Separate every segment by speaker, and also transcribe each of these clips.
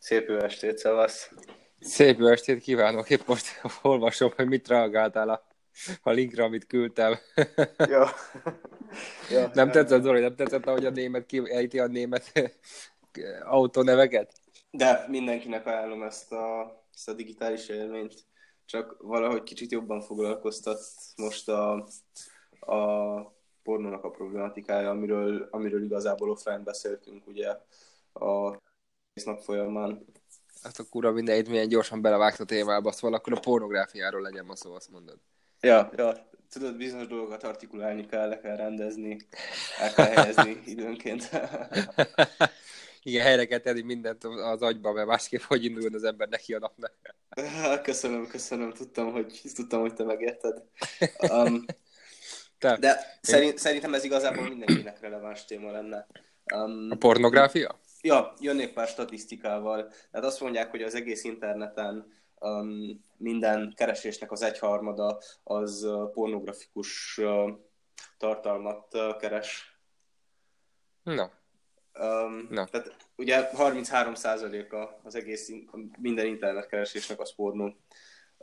Speaker 1: Szép jó estét, szevasz!
Speaker 2: Szép jó estét kívánok! Épp most olvasom, hogy mit reagáltál a, a linkre, amit küldtem.
Speaker 1: Jó.
Speaker 2: ja, nem tetszett, Zoli, nem tetszett, ahogy a német kiejti a német autóneveket?
Speaker 1: De mindenkinek ajánlom ezt a, ezt a digitális élményt. Csak valahogy kicsit jobban foglalkoztat most a, a pornónak a problematikája, amiről, amiről igazából offline beszéltünk ugye a nap folyamán.
Speaker 2: Hát a kura mindegyit milyen gyorsan belevágta a témába, szóval akkor a pornográfiáról legyen ma szó, azt mondod.
Speaker 1: Ja, ja, tudod, bizonyos dolgokat artikulálni kell, le kell rendezni, el kell helyezni időnként.
Speaker 2: Igen, helyre kell tenni mindent az agyba, mert másképp hogy indul az ember neki a napnak.
Speaker 1: Köszönöm, köszönöm, tudtam, hogy, tudtam, hogy te megérted. Um, te. De szerint, szerintem ez igazából mindenkinek releváns téma lenne.
Speaker 2: Um, a pornográfia?
Speaker 1: Ja, jönnék pár statisztikával. Tehát azt mondják, hogy az egész interneten um, minden keresésnek az egyharmada az uh, pornografikus uh, tartalmat uh, keres.
Speaker 2: No.
Speaker 1: Um, no. Tehát ugye 33%-a az egész minden internetkeresésnek az pornó.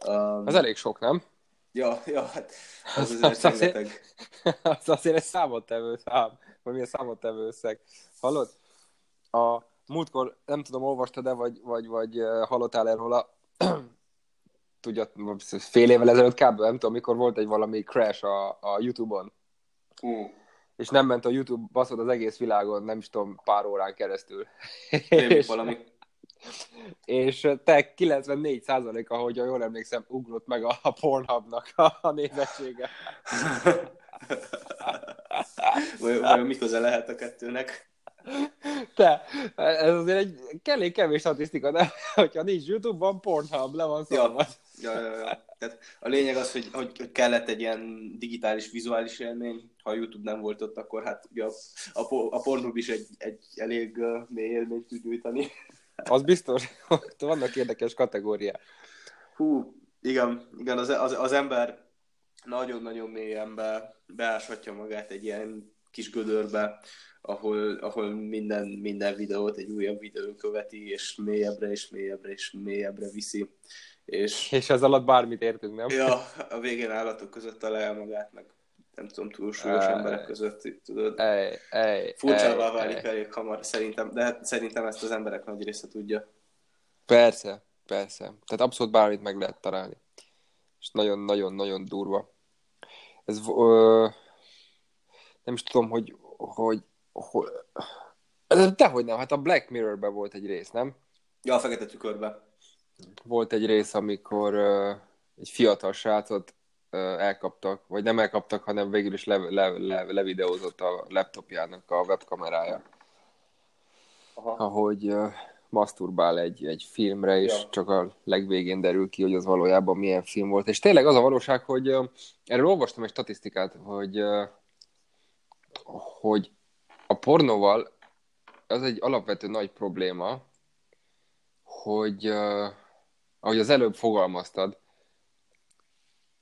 Speaker 2: Um, az elég sok, nem?
Speaker 1: Ja, ja, hát az azért az azért,
Speaker 2: az azért egy számottevő szám, vagy milyen számottevő összeg. Hallod? A múltkor, nem tudom, olvastad-e, vagy, vagy, vagy hallottál erről a tudja, fél évvel ezelőtt kb. nem tudom, mikor volt egy valami crash a, a Youtube-on.
Speaker 1: Uh.
Speaker 2: És nem ment a YouTube baszod az egész világon, nem is tudom, pár órán keresztül.
Speaker 1: és, valami.
Speaker 2: És te 94 a ahogy jól emlékszem, ugrott meg a, a Pornhubnak a, a nézettsége.
Speaker 1: vajon, mi köze lehet a kettőnek?
Speaker 2: Te, ez azért egy elég kevés statisztika, de hogyha nincs YouTube-ban, Pornhub, le van szólva.
Speaker 1: Ja, ja, ja, ja. Tehát a lényeg az, hogy, hogy, hogy kellett egy ilyen digitális, vizuális élmény. Ha a YouTube nem volt ott, akkor hát ugye a, a, a Pornhub is egy, egy elég uh, mély élményt tud nyújtani.
Speaker 2: Az biztos, hogy vannak érdekes kategóriák.
Speaker 1: Hú, igen, igen az, az, az ember nagyon-nagyon mélyen be, beáshatja magát egy ilyen kis gödörbe, ahol, ahol minden, minden videót egy újabb videó követi, és mélyebbre, és mélyebbre, és mélyebbre viszi. És,
Speaker 2: és ez alatt bármit értünk, nem?
Speaker 1: Ja, a végén állatok között találja magát, meg nem tudom, túlsúlyos ej, emberek között, tudod,
Speaker 2: ej, ej,
Speaker 1: furcsává válik ej. elég hamar, szerintem, de hát szerintem ezt az emberek nagy része tudja.
Speaker 2: Persze, persze. Tehát abszolút bármit meg lehet találni. És nagyon-nagyon-nagyon durva. Ez, ö, nem is tudom, hogy, hogy, hogy dehogy nem, hát a Black Mirror-ben volt egy rész, nem?
Speaker 1: Ja, a fekete tükörben.
Speaker 2: Volt egy rész, amikor uh, egy fiatal srácot uh, elkaptak, vagy nem elkaptak, hanem végül is le, le, le, levideózott a laptopjának a webkamerája. Aha. Ahogy uh, masturbál egy, egy filmre, és ja. csak a legvégén derül ki, hogy az valójában milyen film volt. És tényleg az a valóság, hogy uh, erről olvastam egy statisztikát, hogy uh, hogy a pornóval az egy alapvető nagy probléma, hogy uh, ahogy az előbb fogalmaztad,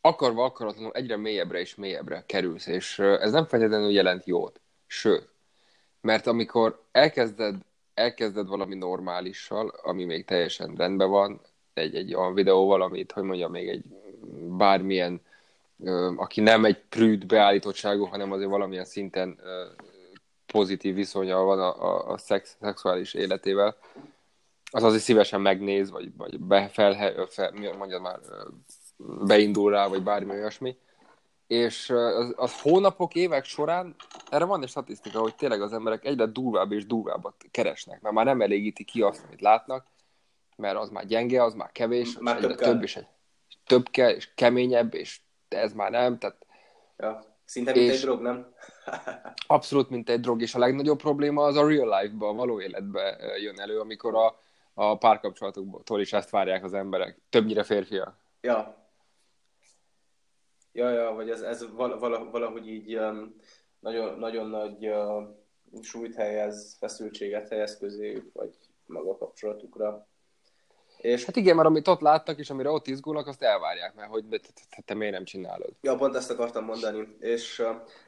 Speaker 2: akarva akaratlanul egyre mélyebbre és mélyebbre kerülsz, és ez nem feltétlenül jelent jót. Sőt, mert amikor elkezded, elkezded valami normálissal, ami még teljesen rendben van, egy, egy olyan videóval, amit, hogy mondjam, még egy bármilyen aki nem egy prűd beállítottságú, hanem azért valamilyen szinten pozitív viszonya van a, a, a szex, szexuális életével, az azért szívesen megnéz, vagy, vagy be, fel, mondjad már, beindul rá, vagy bármi olyasmi. És az, az hónapok, évek során, erre van egy statisztika, hogy tényleg az emberek egyre durvább és durvábbat keresnek, mert már nem elégíti ki azt, amit látnak, mert az már gyenge, az már kevés,
Speaker 1: már több,
Speaker 2: több, és egy, több kell, és keményebb, és ez már nem, tehát...
Speaker 1: Ja, szinte mint egy drog, nem?
Speaker 2: abszolút, mint egy drog, és a legnagyobb probléma az a real life-ban, a való életben jön elő, amikor a, a párkapcsolatoktól is ezt várják az emberek, többnyire férfiak.
Speaker 1: Ja. Ja, ja, vagy ez, ez valahogy így um, nagyon, nagyon nagy uh, súlyt helyez, feszültséget helyez közéjük, vagy maga kapcsolatukra.
Speaker 2: És... Hát igen, mert amit ott láttak, és amire ott izgulnak, azt elvárják, mert hogy te miért nem csinálod.
Speaker 1: Ja, pont ezt akartam mondani, és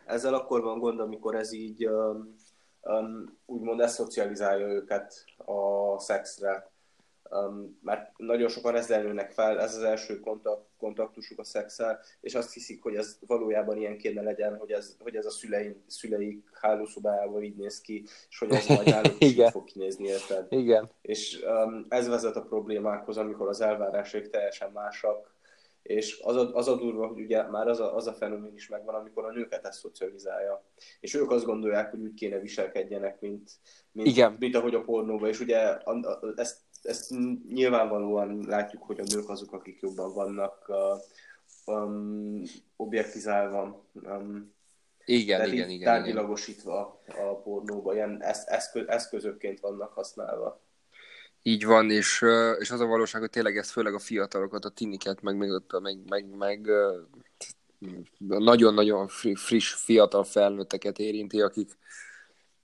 Speaker 1: ezzel akkor van gond, amikor ez így úgymond eszocializálja őket a szexre. Um, már nagyon sokan ezzel nőnek fel, ez az első kontakt, kontaktusuk a szexel, és azt hiszik, hogy ez valójában ilyen kéne legyen, hogy ez, hogy ez a szüleik, szüleik hálószobájában így néz ki, és hogy ez majd náluk is fog kinézni, érted?
Speaker 2: Igen.
Speaker 1: És um, ez vezet a problémákhoz, amikor az elvárások teljesen másak, és az a, az a durva, hogy ugye már az a, az a fenomén is megvan, amikor a nőket ezt szocializálja. És ők azt gondolják, hogy úgy kéne viselkedjenek, mint, mint,
Speaker 2: Igen.
Speaker 1: mint ahogy a pornóban. És ugye a, a, ezt, ezt nyilvánvalóan látjuk, hogy a nők azok, akik jobban vannak uh, um, objektizálva. Um,
Speaker 2: igen, igen, igen, igen.
Speaker 1: Tárgyilagosítva a pornóban, ilyen eszköz, eszközökként vannak használva.
Speaker 2: Így van, és, és az a valóság, hogy tényleg ez főleg a fiatalokat, a tiniket, meg, meg, meg, meg, meg nagyon-nagyon friss, fiatal felnőtteket érinti, akik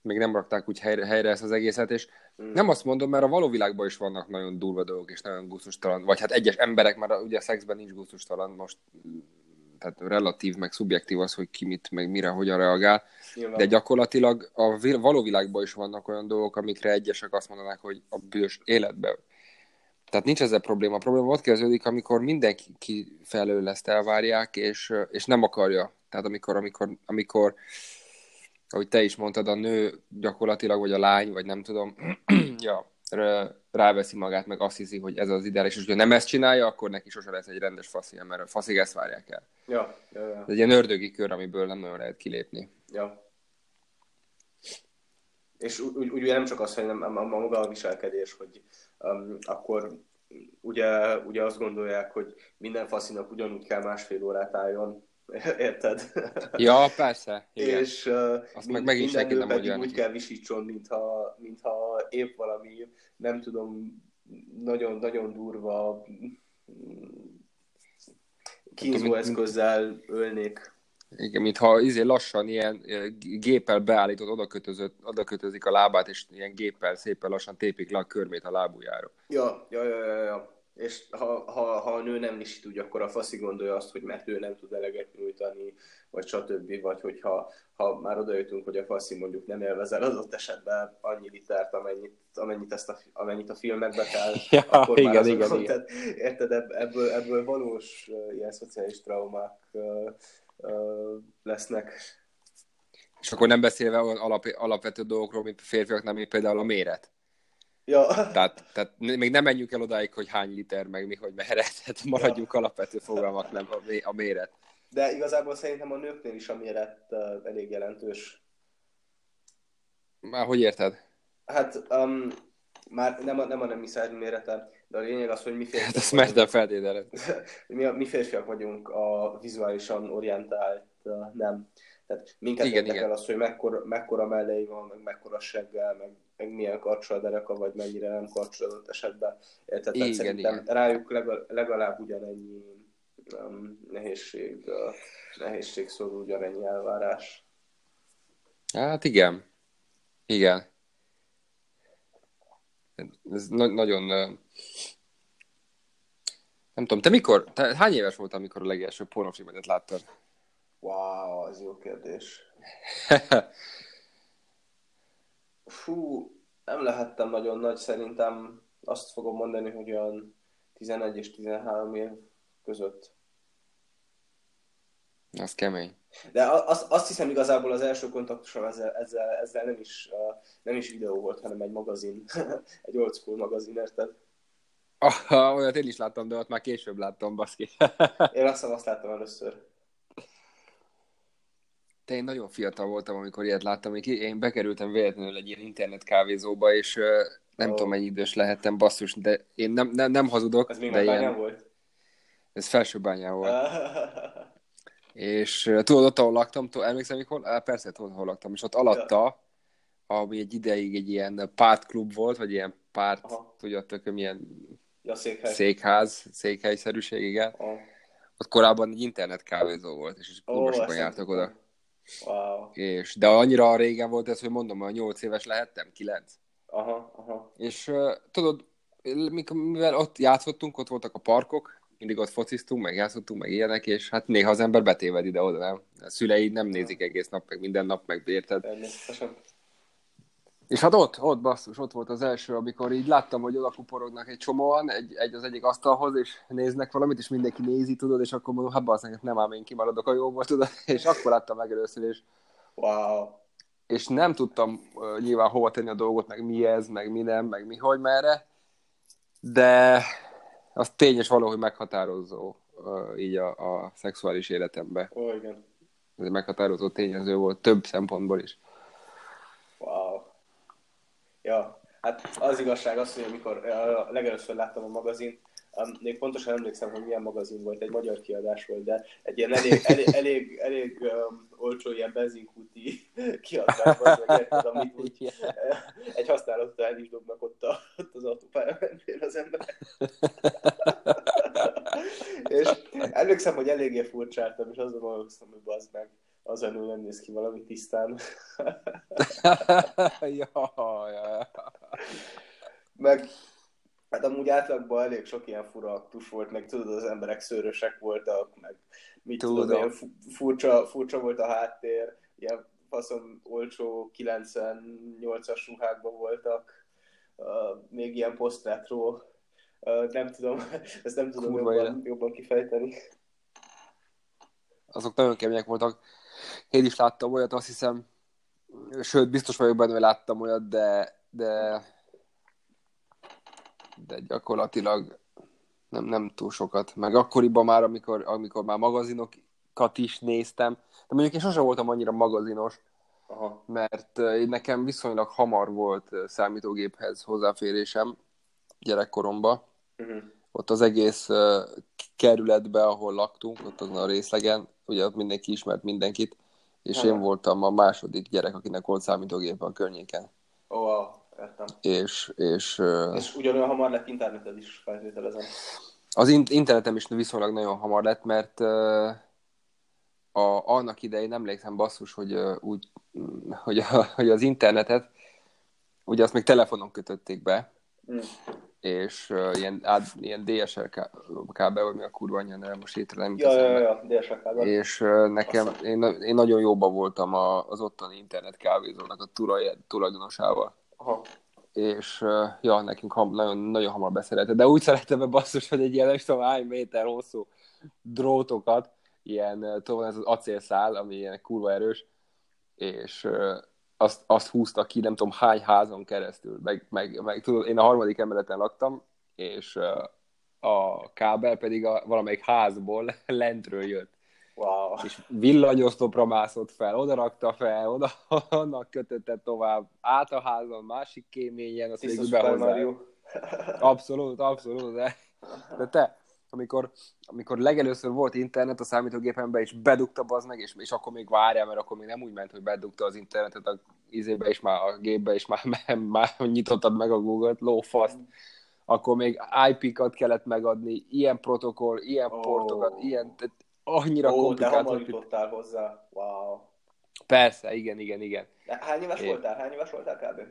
Speaker 2: még nem rakták úgy helyre, helyre ezt az egészet, és mm. nem azt mondom, mert a való világban is vannak nagyon durva dolgok, és nagyon gusztustalan, vagy hát egyes emberek, mert ugye a szexben nincs gusztustalan, most tehát relatív, meg szubjektív az, hogy ki mit, meg mire, hogyan reagál. Nyilván. De gyakorlatilag a való világban is vannak olyan dolgok, amikre egyesek azt mondanák, hogy a bűs életben. Tehát nincs ezzel probléma. A probléma ott kezdődik, amikor mindenki felől ezt elvárják, és, és nem akarja. Tehát amikor, amikor, amikor ahogy te is mondtad, a nő gyakorlatilag, vagy a lány, vagy nem tudom, ja, ráveszi magát, meg azt hiszi, hogy ez az ideális, és hogyha nem ezt csinálja, akkor neki sose lesz egy rendes faszi, mert a faszig ezt várják el.
Speaker 1: Ja, ja, ja.
Speaker 2: Ez egy ilyen ördögi kör, amiből nem nagyon lehet kilépni.
Speaker 1: Ja. És úgy, úgy nem csak az, hogy nem, a, a maga a viselkedés, hogy um, akkor ugye, ugye azt gondolják, hogy minden faszinak ugyanúgy kell másfél órát álljon, Érted?
Speaker 2: Ja, persze.
Speaker 1: Igen. És uh, Azt mind, meg minden nő pedig úgy kell visítson, mintha, mintha épp valami, nem tudom, nagyon-nagyon durva kínzó eszközzel ölnék.
Speaker 2: Igen, mintha izé lassan ilyen géppel beállított, oda, kötözött, oda kötözik a lábát, és ilyen géppel szépen lassan tépik le a körmét a lábújára.
Speaker 1: Ja, ja, ja, ja, ja és ha, ha, ha a nő nem is tudja, akkor a faszi gondolja azt, hogy mert ő nem tud eleget nyújtani, vagy stb. Vagy hogyha ha már odajutunk, hogy a faszi mondjuk nem élvezel adott esetben annyi litert, amennyit, amennyit, ezt a, amennyit a filmekbe kell,
Speaker 2: ja, akkor igen, már igen, igen.
Speaker 1: Tehát, érted, ebből, ebből valós ilyen szociális traumák lesznek.
Speaker 2: És akkor nem beszélve alap, alapvető dolgokról, mint a férfiaknál, mint például a méret.
Speaker 1: Ja.
Speaker 2: Tehát, tehát még nem menjünk el odáig, hogy hány liter, meg mi, hogy merre, tehát maradjunk ja. alapvető fogalmak, nem a, méret.
Speaker 1: De igazából szerintem a nőknél is a méret uh, elég jelentős.
Speaker 2: Már hogy érted?
Speaker 1: Hát um, már nem a, nem a nemi szerv mérete, de a lényeg az, hogy mi férfiak
Speaker 2: Hát ezt mertem feltételezni.
Speaker 1: mi, mi férfiak vagyunk a vizuálisan orientált uh, nem. Tehát minket igen, érdekel az, hogy mekkora, mekkora mellei van, meg mekkora seggel, meg, meg milyen karcsol a dereka, vagy mennyire nem karcsol adott esetben. Tehát igen, szerintem igen. rájuk legalább, legalább ugyanennyi um, nehézség, uh, nehézség szorul, ugyanennyi elvárás.
Speaker 2: Hát igen. Igen. Ez na- nagyon... Uh... Nem tudom, te mikor, te hány éves voltál, amikor a legelső pornofilmet láttad?
Speaker 1: Wow, az jó kérdés. Fú, nem lehettem nagyon nagy, szerintem azt fogom mondani, hogy olyan 11 és 13 év között.
Speaker 2: Az kemény.
Speaker 1: De azt, azt hiszem igazából az első kontaktusom ezzel, ezzel, ezzel nem, is, nem is videó volt, hanem egy magazin, egy old school magazin, érted?
Speaker 2: Ah, olyat én is láttam, de ott már később láttam, baszki.
Speaker 1: én azt azt láttam először.
Speaker 2: Te én nagyon fiatal voltam, amikor ilyet láttam. Én bekerültem véletlenül egy ilyen internet kávézóba, és nem oh. tudom, mennyi idős lehettem, basszus, de én nem, nem, nem hazudok.
Speaker 1: Ez még
Speaker 2: de
Speaker 1: ilyen... volt?
Speaker 2: Ez felsőbányán volt. és tudod, ott, ahol laktam, tudod, emlékszem, hogy hol? Persze, tudod, hol laktam, és ott alatta, ami egy ideig egy ilyen pártklub volt, vagy ilyen párt, Aha. tudjátok, milyen
Speaker 1: ja, székhely.
Speaker 2: székház, székhelyszerűség, igen. Aha. Ott korábban egy internet kávézó volt, és klubosokban oh, jártak oda.
Speaker 1: Wow.
Speaker 2: És, de annyira régen volt ez, hogy mondom, hogy 8 éves lehettem, 9.
Speaker 1: Aha, aha.
Speaker 2: És uh, tudod, mivel ott játszottunk, ott voltak a parkok, mindig ott fociztunk, meg játszottunk, meg ilyenek, és hát néha az ember betéved ide-oda, nem? A szüleid nem nézik egész nap, meg minden nap, meg érted? És hát ott, ott basszus, ott volt az első, amikor így láttam, hogy oda kuporognak egy csomóan, egy, egy az egyik asztalhoz, és néznek valamit, és mindenki nézi, tudod, és akkor mondom, hát basszus, nem ám én kimaradok a jóból, tudod, és akkor láttam meg először, és,
Speaker 1: Wow.
Speaker 2: és nem tudtam uh, nyilván hova tenni a dolgot, meg mi ez, meg mi nem, meg mi hogy merre, de az tény és valahogy meghatározó uh, így a, a szexuális életemben.
Speaker 1: Ó, igen.
Speaker 2: Ez egy meghatározó tényező volt több szempontból is.
Speaker 1: Ja, hát az igazság az, hogy amikor a legelőször láttam a magazint, még pontosan emlékszem, hogy milyen magazin volt, egy magyar kiadás volt, de egy ilyen elég, elég, elég, elég um, olcsó ilyen benzinkúti kiadás volt, meg érted, amit úgy, egy használatra el is dobnak ott, a, ott az autópályán mentén az ember. és emlékszem, hogy eléggé furcsáltam, és azon gondolkoztam, hogy bazd meg, az nő nem néz ki valami tisztán.
Speaker 2: ja, ja, ja.
Speaker 1: Meg hát amúgy átlagban elég sok ilyen fura aktus volt, meg tudod, az emberek szőrösek voltak, meg mit tudom,
Speaker 2: Tudom.
Speaker 1: furcsa, furcsa volt a háttér, ilyen faszom olcsó 98-as ruhákban voltak, uh, még ilyen posztretro, uh, nem tudom, ezt nem tudom
Speaker 2: Kurva
Speaker 1: jobban,
Speaker 2: élet.
Speaker 1: jobban kifejteni.
Speaker 2: azok nagyon kemények voltak. Én is láttam olyat, azt hiszem, sőt, biztos vagyok benne, hogy láttam olyat, de, de, de gyakorlatilag nem, nem túl sokat. Meg akkoriban már, amikor, amikor már magazinokat is néztem, de mondjuk én sosem voltam annyira magazinos,
Speaker 1: Aha.
Speaker 2: mert nekem viszonylag hamar volt számítógéphez hozzáférésem gyerekkoromban.
Speaker 1: Uh-huh.
Speaker 2: ott az egész kerületbe, ahol laktunk, ott azon a részlegen, ugye ott mindenki ismert mindenkit, és
Speaker 1: Aha.
Speaker 2: én voltam a második gyerek, akinek volt számítógép a környéken.
Speaker 1: Ó, wow, értem.
Speaker 2: És, és
Speaker 1: És ugyanolyan hamar lett interneted is, feltételezem.
Speaker 2: az in- internetem is viszonylag nagyon hamar lett, mert a, annak idején emlékszem basszus, hogy, úgy, hogy, a, hogy az internetet, ugye azt még telefonon kötötték be,
Speaker 1: Mm.
Speaker 2: És uh, ilyen, át, ilyen DSL ká- kábel, vagy mi a kurva anyja, nem most jut
Speaker 1: Ja, ja, ja, ja, DSL-kábel.
Speaker 2: És ö, nekem,
Speaker 1: Aztán.
Speaker 2: én, én nagyon jóba voltam a, az ottani internet kávézónak a tulaj, tulajdonosával.
Speaker 1: Aha.
Speaker 2: És ö, ja, nekünk ham, nagyon, nagyon hamar beszerette. De úgy szerettem be basszus, hogy egy ilyen, nem tudom, hány méter hosszú drótokat, ilyen, tudom, ez az acélszál, ami ilyen kurva erős, és azt, azt húzta ki, nem tudom, hány házon keresztül. Meg, meg, meg tudod, én a harmadik emeleten laktam, és a kábel pedig a, valamelyik házból lentről jött
Speaker 1: Wow.
Speaker 2: és villanyoszlopra mászott fel, oda rakta fel, oda, annak kötötte tovább, át a házon, másik kéményen, azt végül.
Speaker 1: Mario.
Speaker 2: Abszolút, abszolút, de, de te, amikor, amikor legelőször volt internet a számítógépemben, és bedugta az meg, és, és akkor még várjál, mert akkor még nem úgy ment, hogy bedugta az internetet a izébe, és már a gépbe, és már, már, már nyitottad meg a Google-t, lófaszt, akkor még IP-kat kellett megadni, ilyen protokoll, ilyen
Speaker 1: Ó.
Speaker 2: portokat, ilyen, tehát annyira
Speaker 1: de
Speaker 2: komplikált. hogy-
Speaker 1: jutottál hozzá. Wow.
Speaker 2: Persze, igen, igen, igen.
Speaker 1: De hány éves
Speaker 2: Én-
Speaker 1: voltál? Hány éves voltál kb?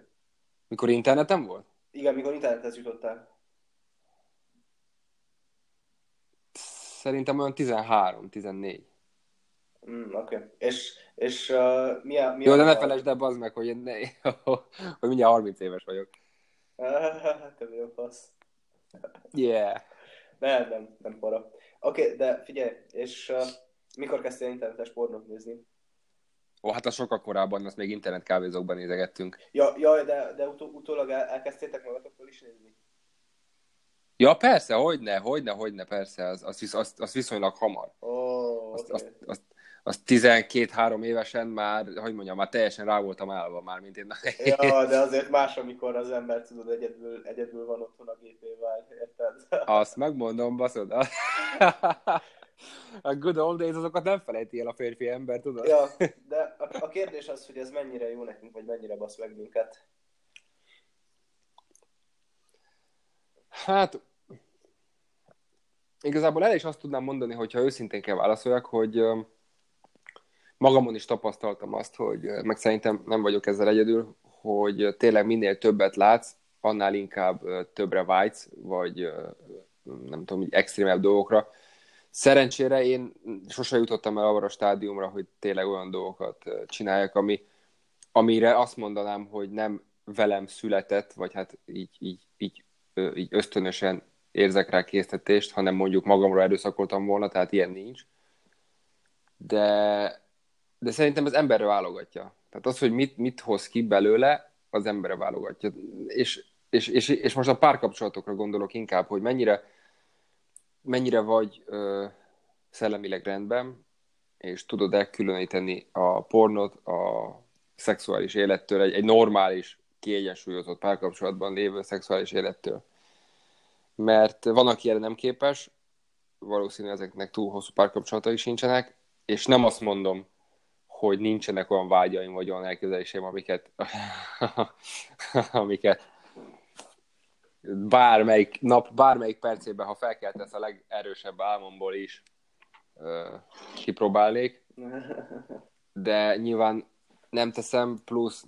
Speaker 2: Mikor internetem volt?
Speaker 1: Igen, mikor internethez jutottál.
Speaker 2: Szerintem olyan 13-14.
Speaker 1: Mm, Oké. Okay. És, és uh, mi a... Mi
Speaker 2: Jó,
Speaker 1: a
Speaker 2: de ne felejtsd el, bazd meg, hogy, én ne, hogy mindjárt 30 éves vagyok.
Speaker 1: Te a fasz.
Speaker 2: Yeah.
Speaker 1: Nem, nem, nem para. Oké, okay, de figyelj, és uh, mikor kezdtél internetes pornót nézni?
Speaker 2: Ó, hát az sokkal korábban, azt még internet kávézókban nézegettünk.
Speaker 1: Ja, jaj, de, de utó, utólag el, elkezdtétek magatoktól is nézni?
Speaker 2: Ja, persze, hogyne, hogyne, hogyne, persze, az, az, visz, az, az viszonylag hamar.
Speaker 1: Oh,
Speaker 2: Azt,
Speaker 1: oké.
Speaker 2: azt, azt, azt 12-3 évesen már, hogy mondjam, már teljesen rá voltam állva már, mint én.
Speaker 1: Ja, de azért más, amikor az ember, tudod, egyedül, egyedül van otthon a gépével, érted?
Speaker 2: Azt megmondom, baszod. A good old days azokat nem felejti el a férfi ember, tudod?
Speaker 1: Ja, de a, a kérdés az, hogy ez mennyire jó nekünk, vagy mennyire basz meg minket.
Speaker 2: Hát, igazából el is azt tudnám mondani, hogyha őszintén kell válaszoljak, hogy magamon is tapasztaltam azt, hogy, meg szerintem nem vagyok ezzel egyedül, hogy tényleg minél többet látsz, annál inkább többre vágysz, vagy nem tudom, így extrémebb dolgokra. Szerencsére én sose jutottam el arra a stádiumra, hogy tényleg olyan dolgokat csináljak, ami, amire azt mondanám, hogy nem velem született, vagy hát így, így, így, így ösztönösen érzek rá késztetést, hanem mondjuk magamra erőszakoltam volna, tehát ilyen nincs. De, de szerintem az emberre válogatja. Tehát az, hogy mit, mit hoz ki belőle, az emberre válogatja. És, és, és, és most a párkapcsolatokra gondolok inkább, hogy mennyire, mennyire vagy ö, szellemileg rendben, és tudod elkülöníteni a pornot a szexuális élettől, egy, egy normális, kiegyensúlyozott párkapcsolatban lévő szexuális élettől. Mert van, aki erre nem képes, valószínűleg ezeknek túl hosszú párkapcsolatai sincsenek, és nem azt mondom, hogy nincsenek olyan vágyaim, vagy olyan elképzeléseim, amiket, amiket bármelyik nap, bármelyik percében, ha felkeltesz a legerősebb álmomból is, kipróbálnék. De nyilván nem teszem, plusz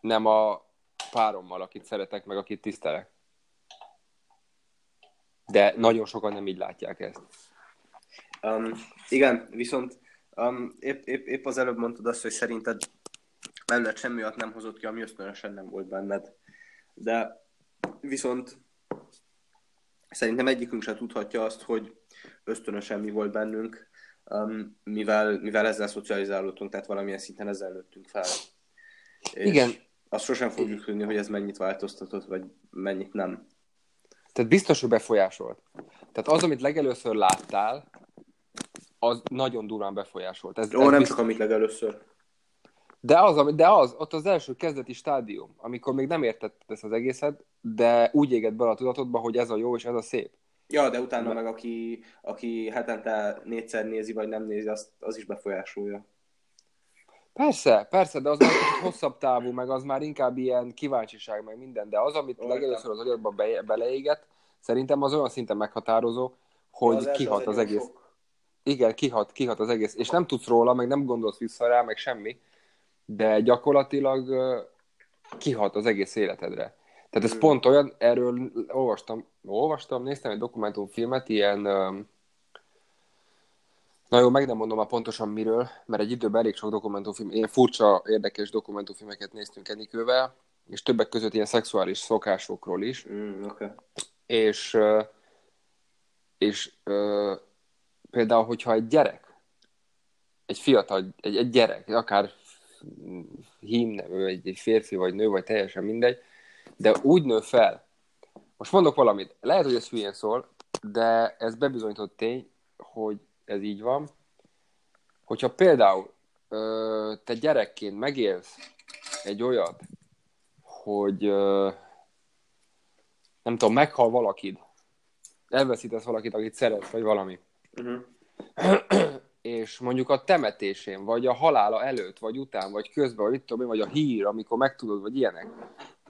Speaker 2: nem a párommal, akit szeretek, meg akit tisztelek. De nagyon sokan nem így látják ezt.
Speaker 1: Um, igen, viszont um, épp, épp, épp az előbb mondtad azt, hogy szerinted benned semmi miatt nem hozott ki, ami ösztönösen nem volt benned. De viszont szerintem egyikünk sem tudhatja azt, hogy ösztönösen mi volt bennünk, um, mivel, mivel ezzel szocializálódtunk, tehát valamilyen szinten ezzel nőttünk fel. És
Speaker 2: Igen.
Speaker 1: Azt sosem fogjuk tudni, hogy ez mennyit változtatott, vagy mennyit nem.
Speaker 2: Tehát biztos, hogy befolyásolt. Tehát az, amit legelőször láttál, az nagyon durván befolyásolt. Ez,
Speaker 1: Ó,
Speaker 2: ez
Speaker 1: nem
Speaker 2: biztos.
Speaker 1: csak amit legelőször.
Speaker 2: De az, de az, ott az első kezdeti stádium, amikor még nem értetted ezt az egészet, de úgy égett bele a tudatodba, hogy ez a jó és ez a szép.
Speaker 1: Ja, de utána meg aki, aki hetente négyszer nézi, vagy nem nézi, azt, az is befolyásolja.
Speaker 2: Persze, persze, de az már hosszabb távú, meg az már inkább ilyen kíváncsiság, meg minden, de az, amit
Speaker 1: Ó,
Speaker 2: legelőször az agyadba be, beleégett, szerintem az olyan szinten meghatározó, hogy
Speaker 1: Az
Speaker 2: kihat az
Speaker 1: egy
Speaker 2: egész.
Speaker 1: sok.
Speaker 2: Igen, kihat, kihat az egész, és nem tudsz róla, meg nem gondolsz vissza rá, meg semmi, de gyakorlatilag kihat az egész életedre. Tehát ez
Speaker 1: Mm.
Speaker 2: pont olyan, erről olvastam, olvastam, néztem egy dokumentumfilmet, ilyen, na jó, meg nem mondom már pontosan miről, mert egy időben elég sok dokumentumfilm, ilyen furcsa, érdekes dokumentumfilmeket néztünk Enikővel, és többek között ilyen szexuális szokásokról is,
Speaker 1: Mm, okay.
Speaker 2: és, és például, hogyha egy gyerek, egy fiatal, egy, egy gyerek, akár hím, egy, egy férfi vagy nő, vagy teljesen mindegy, de úgy nő fel. Most mondok valamit, lehet, hogy ez hülyén szól, de ez bebizonyított tény, hogy ez így van. Hogyha például ö, te gyerekként megélsz egy olyat, hogy ö, nem tudom, meghal valakid, elveszítesz valakit, akit szeretsz, vagy valami,
Speaker 1: Uh-huh.
Speaker 2: és mondjuk a temetésén, vagy a halála előtt, vagy után, vagy közben, vagy tudom én, vagy a hír, amikor megtudod, vagy ilyenek,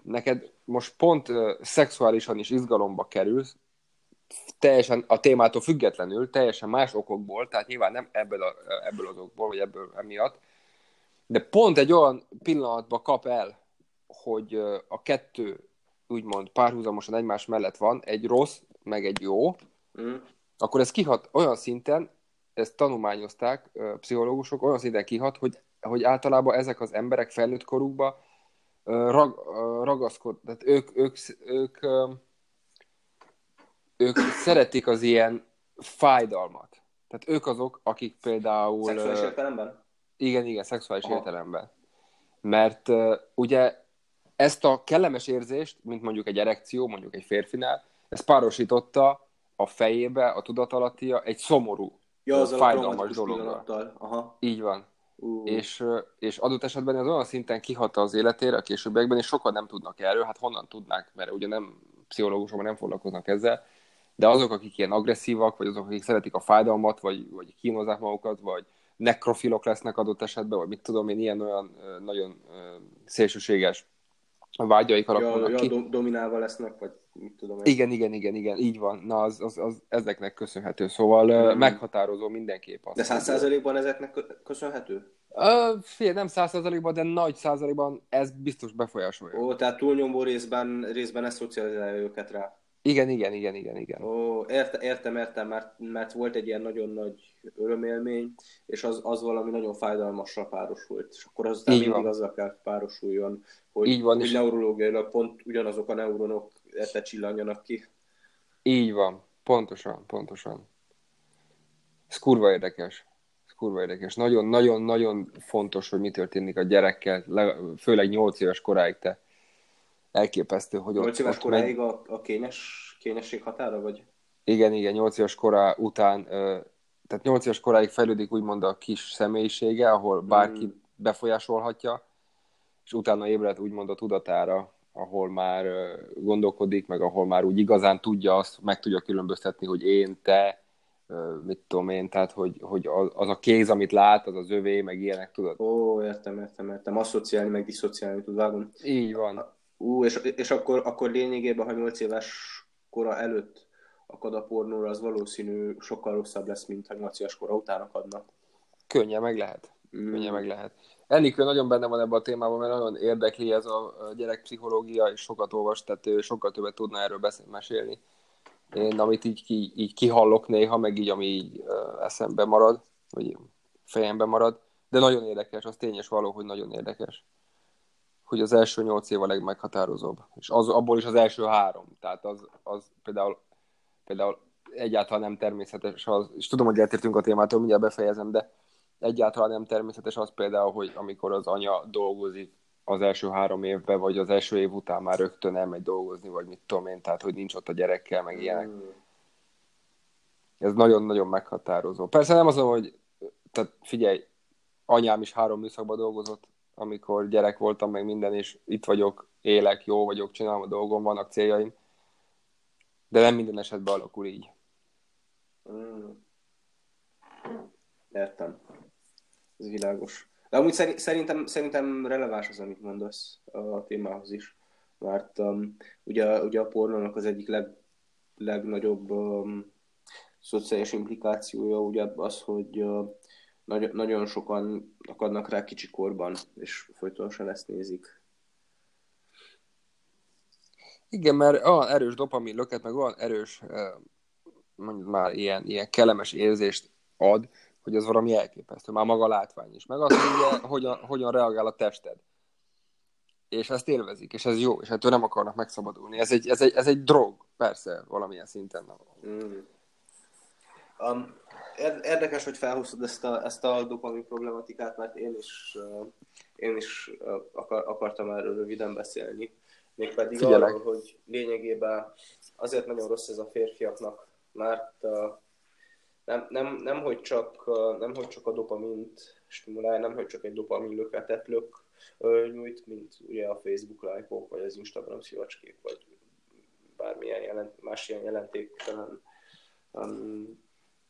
Speaker 2: neked most pont uh, szexuálisan is izgalomba kerülsz, teljesen a témától függetlenül, teljesen más okokból, tehát nyilván nem ebből, a, ebből az okból, vagy ebből emiatt, de pont egy olyan pillanatban kap el, hogy a kettő úgymond párhuzamosan egymás mellett van, egy rossz, meg egy jó,
Speaker 1: Mm.
Speaker 2: akkor ez kihat olyan szinten, ezt tanulmányozták pszichológusok, olyan szinten kihat, hogy, hogy általában ezek az emberek felnőtt korukban ö, rag, ragaszkod, tehát ők, ők, ők, ö, ők szeretik az ilyen fájdalmat. Tehát ők azok, akik például...
Speaker 1: Szexuális értelemben?
Speaker 2: igen, igen, szexuális
Speaker 1: Aha.
Speaker 2: értelemben. Mert uh, ugye ezt a kellemes érzést, mint mondjuk egy erekció, mondjuk egy férfinál, ez párosította a fejébe, a tudatalattia egy szomorú,
Speaker 1: Ja, azzal a
Speaker 2: fájdalmas dologgal.
Speaker 1: Aha.
Speaker 2: Így van.
Speaker 1: Uh.
Speaker 2: És, és adott esetben ez olyan szinten kihatta az életére a későbbiekben, és sokan nem tudnak erről, hát honnan tudnák, mert ugye nem pszichológusok nem foglalkoznak ezzel, de azok, akik ilyen agresszívak, vagy azok, akik szeretik a fájdalmat, vagy, vagy kínozzák magukat, vagy nekrofilok lesznek adott esetben, vagy mit tudom én, ilyen olyan ö, nagyon szélsőséges vágyaik
Speaker 1: ja,
Speaker 2: alakulnak
Speaker 1: ja,
Speaker 2: ki.
Speaker 1: do- dominálva lesznek, vagy mit tudom én.
Speaker 2: Igen, igen, igen, igen, így van. Na, az, az, az ezeknek köszönhető. Szóval mm. Meghatározó mindenképp. Az,
Speaker 1: De száz százalékban ezeknek kö- köszönhető?
Speaker 2: Ö, Figyelj, nem száz százalékban, de nagy százalékban ez biztos befolyásolja.
Speaker 1: Ó, tehát túlnyomó részben, részben ez szocializálja őket rá.
Speaker 2: Igen, igen, igen, igen, igen.
Speaker 1: Ó, érte, értem, értem, mert, mert volt egy ilyen nagyon nagy örömélmény, és az, az valami nagyon fájdalmasra párosult. És akkor az mindig van. azzal kell párosuljon, hogy, Így van, hogy és... neurológiailag pont ugyanazok a neuronok érte csillanjanak ki.
Speaker 2: Így van, pontosan, pontosan. Ez kurva érdekes. Ez kurva érdekes. Nagyon-nagyon-nagyon fontos, hogy mi történik a gyerekkel, főleg 8 éves koráig te elképesztő, hogy
Speaker 1: 8 éves koráig megy... a, a kényes, kényesség határa, vagy?
Speaker 2: Igen, igen, 8 éves korá után, tehát 8 éves koráig fejlődik úgymond a kis személyisége, ahol bárki hmm. befolyásolhatja, és utána ébred úgymond a tudatára, ahol már gondolkodik, meg ahol már úgy igazán tudja azt, meg tudja különböztetni, hogy én, te, mit tudom én, tehát hogy, hogy az a kéz, amit lát, az az övé, meg ilyenek, tudod?
Speaker 1: Ó, értem, értem, értem. Asszociálni, meg diszociálni tud, vágom.
Speaker 2: Így van.
Speaker 1: Ú, és, és akkor, akkor lényegében, ha 8 éves kora előtt akad a pornóra, az valószínű sokkal rosszabb lesz, mint ha 8 éves kora után akadna.
Speaker 2: Könnyen meg lehet. Mm. Könnyen meg lehet. Enikő nagyon benne van ebben a témában, mert nagyon érdekli ez a gyerekpszichológia, és sokat olvas, tehát ő sokkal többet tudna erről beszélni, mesélni. Én, amit így, ki, így kihallok néha, meg így, ami így eszembe marad, vagy fejembe marad, de nagyon érdekes, az tényes való, hogy nagyon érdekes hogy az első nyolc év a legmeghatározóbb. És az, abból is az első három. Tehát az, az például, például egyáltalán nem természetes az, és tudom, hogy eltértünk a témától, mindjárt befejezem, de egyáltalán nem természetes az például, hogy amikor az anya dolgozik az első három évben, vagy az első év után már rögtön elmegy dolgozni, vagy mit tudom én, tehát hogy nincs ott a gyerekkel, meg ilyenek. Mm. Ez nagyon-nagyon meghatározó. Persze nem az, hogy tehát figyelj, anyám is három műszakban dolgozott, amikor gyerek voltam, meg minden, és itt vagyok, élek, jó vagyok, csinálom a dolgom, vannak céljaim, de nem minden esetben alakul így. Mm.
Speaker 1: Értem. Ez világos. De amúgy szerintem, szerintem releváns az, amit mondasz a témához is. Mert um, ugye, ugye a pornónak az egyik leg, legnagyobb um, szociális implikációja ugye az, hogy uh, nagy, nagyon sokan akadnak rá kicsi korban, és folytonosan ezt nézik.
Speaker 2: Igen, mert olyan erős dopamin löket, meg olyan erős, mondjuk már ilyen, ilyen kellemes érzést ad, hogy az valami elképesztő, már maga a látvány is. Meg az, hogy ugye, hogyan, hogyan reagál a tested. És ezt élvezik, és ez jó, és ettől nem akarnak megszabadulni. Ez egy, ez egy, ez egy drog, persze, valamilyen szinten. Mm.
Speaker 1: Um, Érdekes, hogy felhoztad ezt a, ezt a dopamin problematikát, mert én is, én is akar, akartam erről röviden beszélni. Mégpedig Figyelek. arról, hogy lényegében azért nagyon rossz ez a férfiaknak, mert nem, nem, nem, hogy csak, nem, hogy csak a dopamint stimulál, nem, hogy csak egy dopamin löketet lök, nyújt, mint ugye a Facebook lájkok, vagy az Instagram szívacskék, vagy bármilyen jelent, más ilyen jelentéktelen um,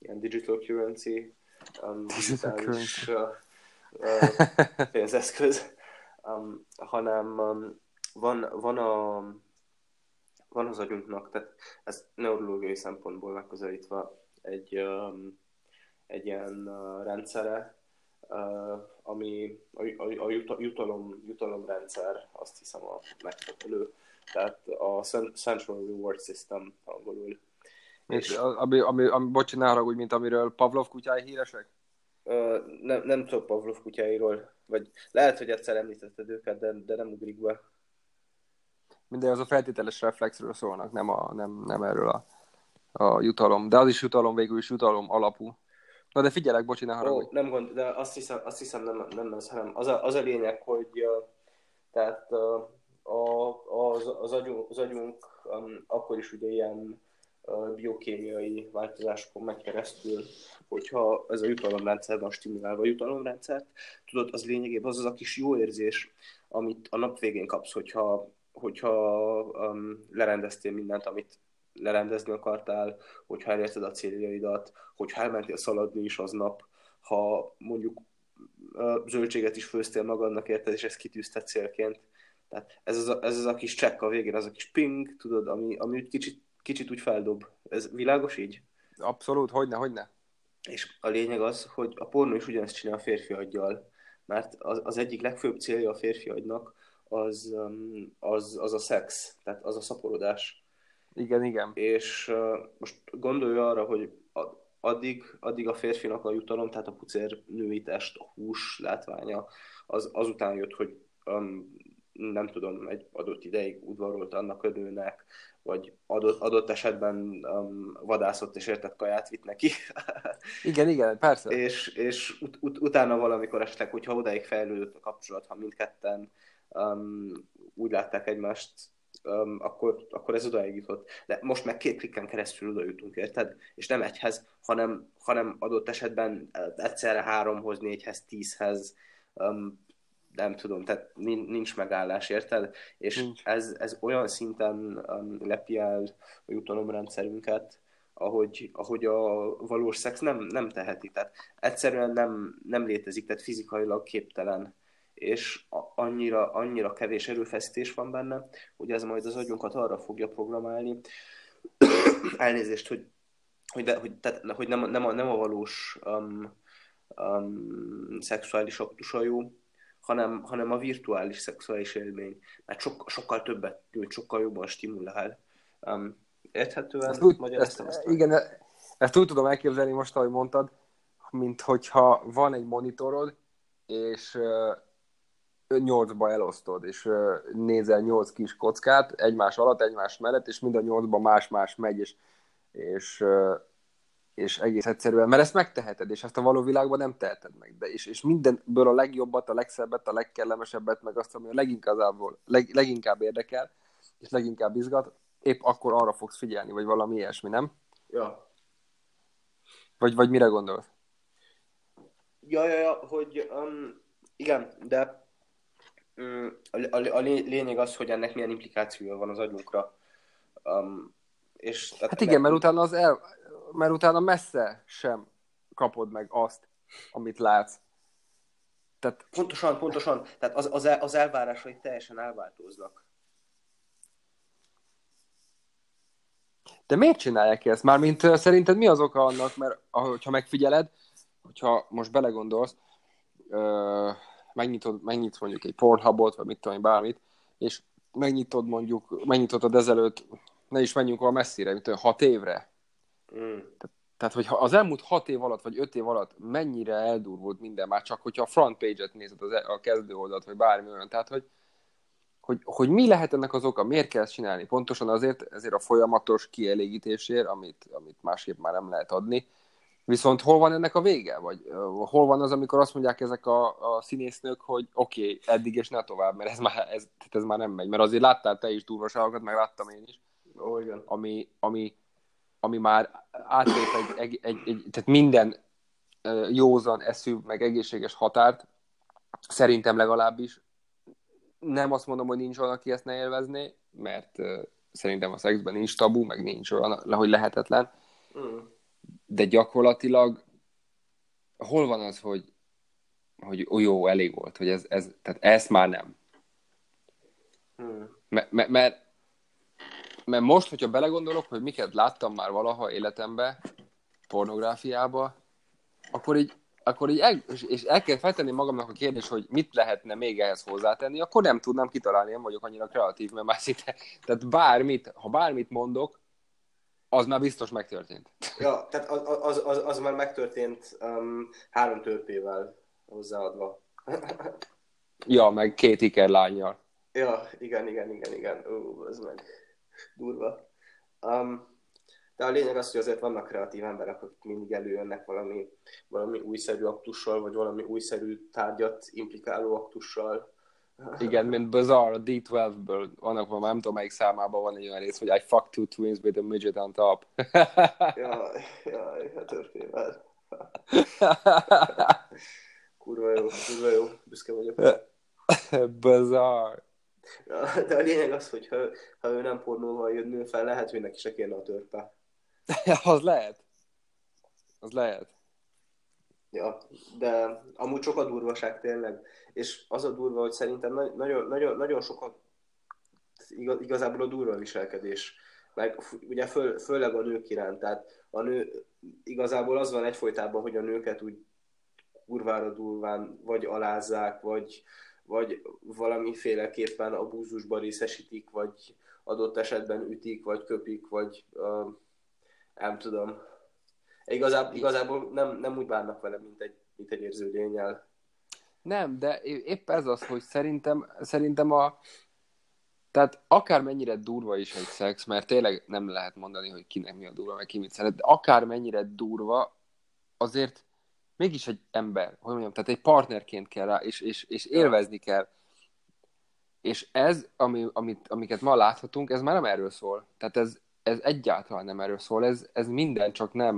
Speaker 1: ilyen digital currency, um, digital currency. Uh, uh, pénzeszköz, um, hanem um, van, van, a, van az agyunknak, tehát ez neurológiai szempontból megközelítve egy, um, egy ilyen uh, rendszere, uh, ami a, a, a jutalom, jutalomrendszer, azt hiszem a megfelelő, tehát a Central Reward System angolul
Speaker 2: és ami, ami, ami bocs, ne haragudj, mint amiről Pavlov kutyái híresek?
Speaker 1: Ö, nem, nem tudok Pavlov kutyáiról, vagy lehet, hogy egyszer említetted őket, de, de nem ugrik be.
Speaker 2: Minden az a feltételes reflexről szólnak, nem, a, nem, nem erről a, a jutalom. De az is jutalom, végül is jutalom alapú. Na de figyelek, bocsi, ne haragudj.
Speaker 1: Ó, nem gond, de azt hiszem, azt hiszem nem, nem ez, hanem az a, az a lényeg, hogy tehát a, az, az, agyunk, az agyunk um, akkor is ugye ilyen biokémiai változásokon megy keresztül, hogyha ez a jutalomrendszer van stimulálva a jutalomrendszert, tudod, az lényegében az az a kis jó érzés, amit a nap végén kapsz, hogyha, hogyha um, lerendeztél mindent, amit lerendezni akartál, hogyha elérted a céljaidat, hogyha elmentél szaladni is aznap, ha mondjuk zöldséget is főztél magadnak, érted, és ezt kitűzte célként. Tehát ez az, a, ez az a kis csekk a végén, az a kis ping, tudod, ami, ami úgy kicsit kicsit úgy feldob. Ez világos így?
Speaker 2: Abszolút, hogyne, hogyne.
Speaker 1: És a lényeg az, hogy a pornó is ugyanezt csinál a férfi aggyal, mert az, az egyik legfőbb célja a férfi agynak az, um, az, az a szex, tehát az a szaporodás.
Speaker 2: Igen, igen.
Speaker 1: És uh, most gondolj arra, hogy addig, addig a férfinak a jutalom, tehát a pucér női test, a hús látványa, az azután jött, hogy um, nem tudom, egy adott ideig udvarolt annak nőnek, vagy adott, adott esetben um, vadászott és értett kaját vitt neki.
Speaker 2: igen, igen, persze.
Speaker 1: és és ut- ut- utána valamikor esetleg, hogyha odáig fejlődött a kapcsolat, ha mindketten um, úgy látták egymást, um, akkor, akkor ez odaig jutott. De most meg két klikken keresztül oda jutunk, érted? És nem egyhez, hanem, hanem adott esetben egyszerre háromhoz, négyhez, tízhez, um, nem tudom, tehát nincs megállás, érted? És nincs. Ez, ez olyan szinten um, lepi el a jutalomrendszerünket, ahogy, ahogy a valós szex nem, nem teheti. Tehát egyszerűen nem, nem létezik, tehát fizikailag képtelen és annyira, annyira kevés erőfeszítés van benne, hogy ez majd az agyunkat arra fogja programálni, elnézést, hogy, hogy, de, hogy, tehát, hogy nem, nem, a, nem a valós um, um, szexuális aktusa jó, hanem, hanem a virtuális szexuális élmény, mert sok, sokkal többet nyújt, sokkal jobban stimulál. Um, érthetően ezt úgy,
Speaker 2: magyaráztam ezt? ezt igen, ezt úgy tudom elképzelni most, ahogy mondtad, mint hogyha van egy monitorod, és nyolcba elosztod, és nézel nyolc kis kockát egymás alatt, egymás mellett, és mind a nyolcba más-más megy, és, és, és egész egyszerűen, mert ezt megteheted, és ezt a való világban nem teheted meg, de és, és mindenből a legjobbat, a legszebbet, a legkellemesebbet, meg azt, ami a leginkább, leg, leginkább érdekel, és leginkább izgat, épp akkor arra fogsz figyelni, vagy valami ilyesmi, nem?
Speaker 1: Ja.
Speaker 2: Vagy, vagy mire gondolsz?
Speaker 1: Ja, ja, ja, hogy um, igen, de a, a, a lényeg az, hogy ennek milyen implikációja van az agyunkra. Um, és,
Speaker 2: tehát hát igen, mert utána, az el, mert utána messze sem kapod meg azt, amit látsz.
Speaker 1: Tehát... Pontosan, pontosan. Tehát az, az, az elvárásai teljesen elváltoznak.
Speaker 2: De miért csinálják ezt? Mármint szerinted mi az oka annak, mert ha megfigyeled, hogyha most belegondolsz, megnyitod, megnyitsz mondjuk egy Pornhubot, vagy mit tudom, bármit, és megnyitod mondjuk, megnyitod ezelőtt, ne is menjünk olyan messzire, mint olyan hat évre. Mm. Tehát, tehát, hogyha az elmúlt hat év alatt, vagy öt év alatt mennyire eldurvult minden, már csak hogyha a front page-et nézed, az, e- a kezdő oldalt, vagy bármi olyan, tehát, hogy, hogy, hogy mi lehet ennek az oka, miért kell ezt csinálni? Pontosan azért, ezért a folyamatos kielégítésért, amit, amit másképp már nem lehet adni, Viszont hol van ennek a vége? Vagy uh, hol van az, amikor azt mondják ezek a, a színésznők, hogy oké, okay, eddig és ne tovább, mert ez már, ez, ez már nem megy. Mert azért láttál te is durvaságokat, meg láttam én is.
Speaker 1: Ó, igen.
Speaker 2: Ami, ami, ami már átlép egy, egy, egy, egy tehát minden józan eszű, meg egészséges határt, szerintem legalábbis. Nem azt mondom, hogy nincs olyan, aki ezt ne élvezné, mert szerintem a szexben nincs tabu, meg nincs olyan, hogy lehetetlen. Mm de gyakorlatilag hol van az, hogy, hogy ó, jó, elég volt, hogy ez, ez tehát ezt már nem. Hmm. Mert, mert, mert, mert most, hogyha belegondolok, hogy miket láttam már valaha életemben, pornográfiába, akkor így, akkor így el, és el kell feltenni magamnak a kérdés, hogy mit lehetne még ehhez hozzátenni, akkor nem tudnám kitalálni, nem vagyok annyira kreatív, mert már szinte, tehát bármit, ha bármit mondok, az már biztos megtörtént.
Speaker 1: Ja, tehát az, az, az, az már megtörtént um, három törpével hozzáadva.
Speaker 2: ja, meg két ikerlányjal.
Speaker 1: Ja, igen, igen, igen, igen. Ó, ez meg durva. Um, de a lényeg az, hogy azért vannak kreatív emberek, akik mindig előjönnek valami, valami újszerű aktussal, vagy valami újszerű tárgyat implikáló aktussal,
Speaker 2: igen, mint Bizarre, a D12-ből, annak van, nem tudom melyik számában van egy olyan rész, hogy I fuck two twins with a midget on top.
Speaker 1: ja, ja, a történet. kurva jó, kurva jó, büszke vagyok.
Speaker 2: Bizarre.
Speaker 1: De a lényeg az, hogy ha, ha ő nem pornóval jön fel, lehet, hogy neki se kérne a törpe.
Speaker 2: az lehet. Az lehet.
Speaker 1: Ja, de amúgy sok a durvaság tényleg. És az a durva, hogy szerintem nagyon, nagyon, nagyon sokat igazából a durva viselkedés. Meg ugye föl, főleg a nők iránt. Tehát a nő, igazából az van egyfolytában, hogy a nőket úgy kurvára durván vagy alázzák, vagy, vagy valamiféleképpen abúzusba részesítik, vagy adott esetben ütik, vagy köpik, vagy uh, nem tudom. Igazából, igazából nem, nem úgy bánnak vele, mint egy, mint egy érző lényel.
Speaker 2: Nem, de épp ez az, hogy szerintem, szerintem a, tehát akármennyire durva is egy szex, mert tényleg nem lehet mondani, hogy kinek mi a durva, meg ki mit szeret, de akármennyire durva, azért mégis egy ember, hogy mondjam, tehát egy partnerként kell rá, és, és, és élvezni kell. És ez, ami, amit, amiket ma láthatunk, ez már nem erről szól. Tehát ez, ez egyáltalán nem erről szól, ez, ez minden csak nem,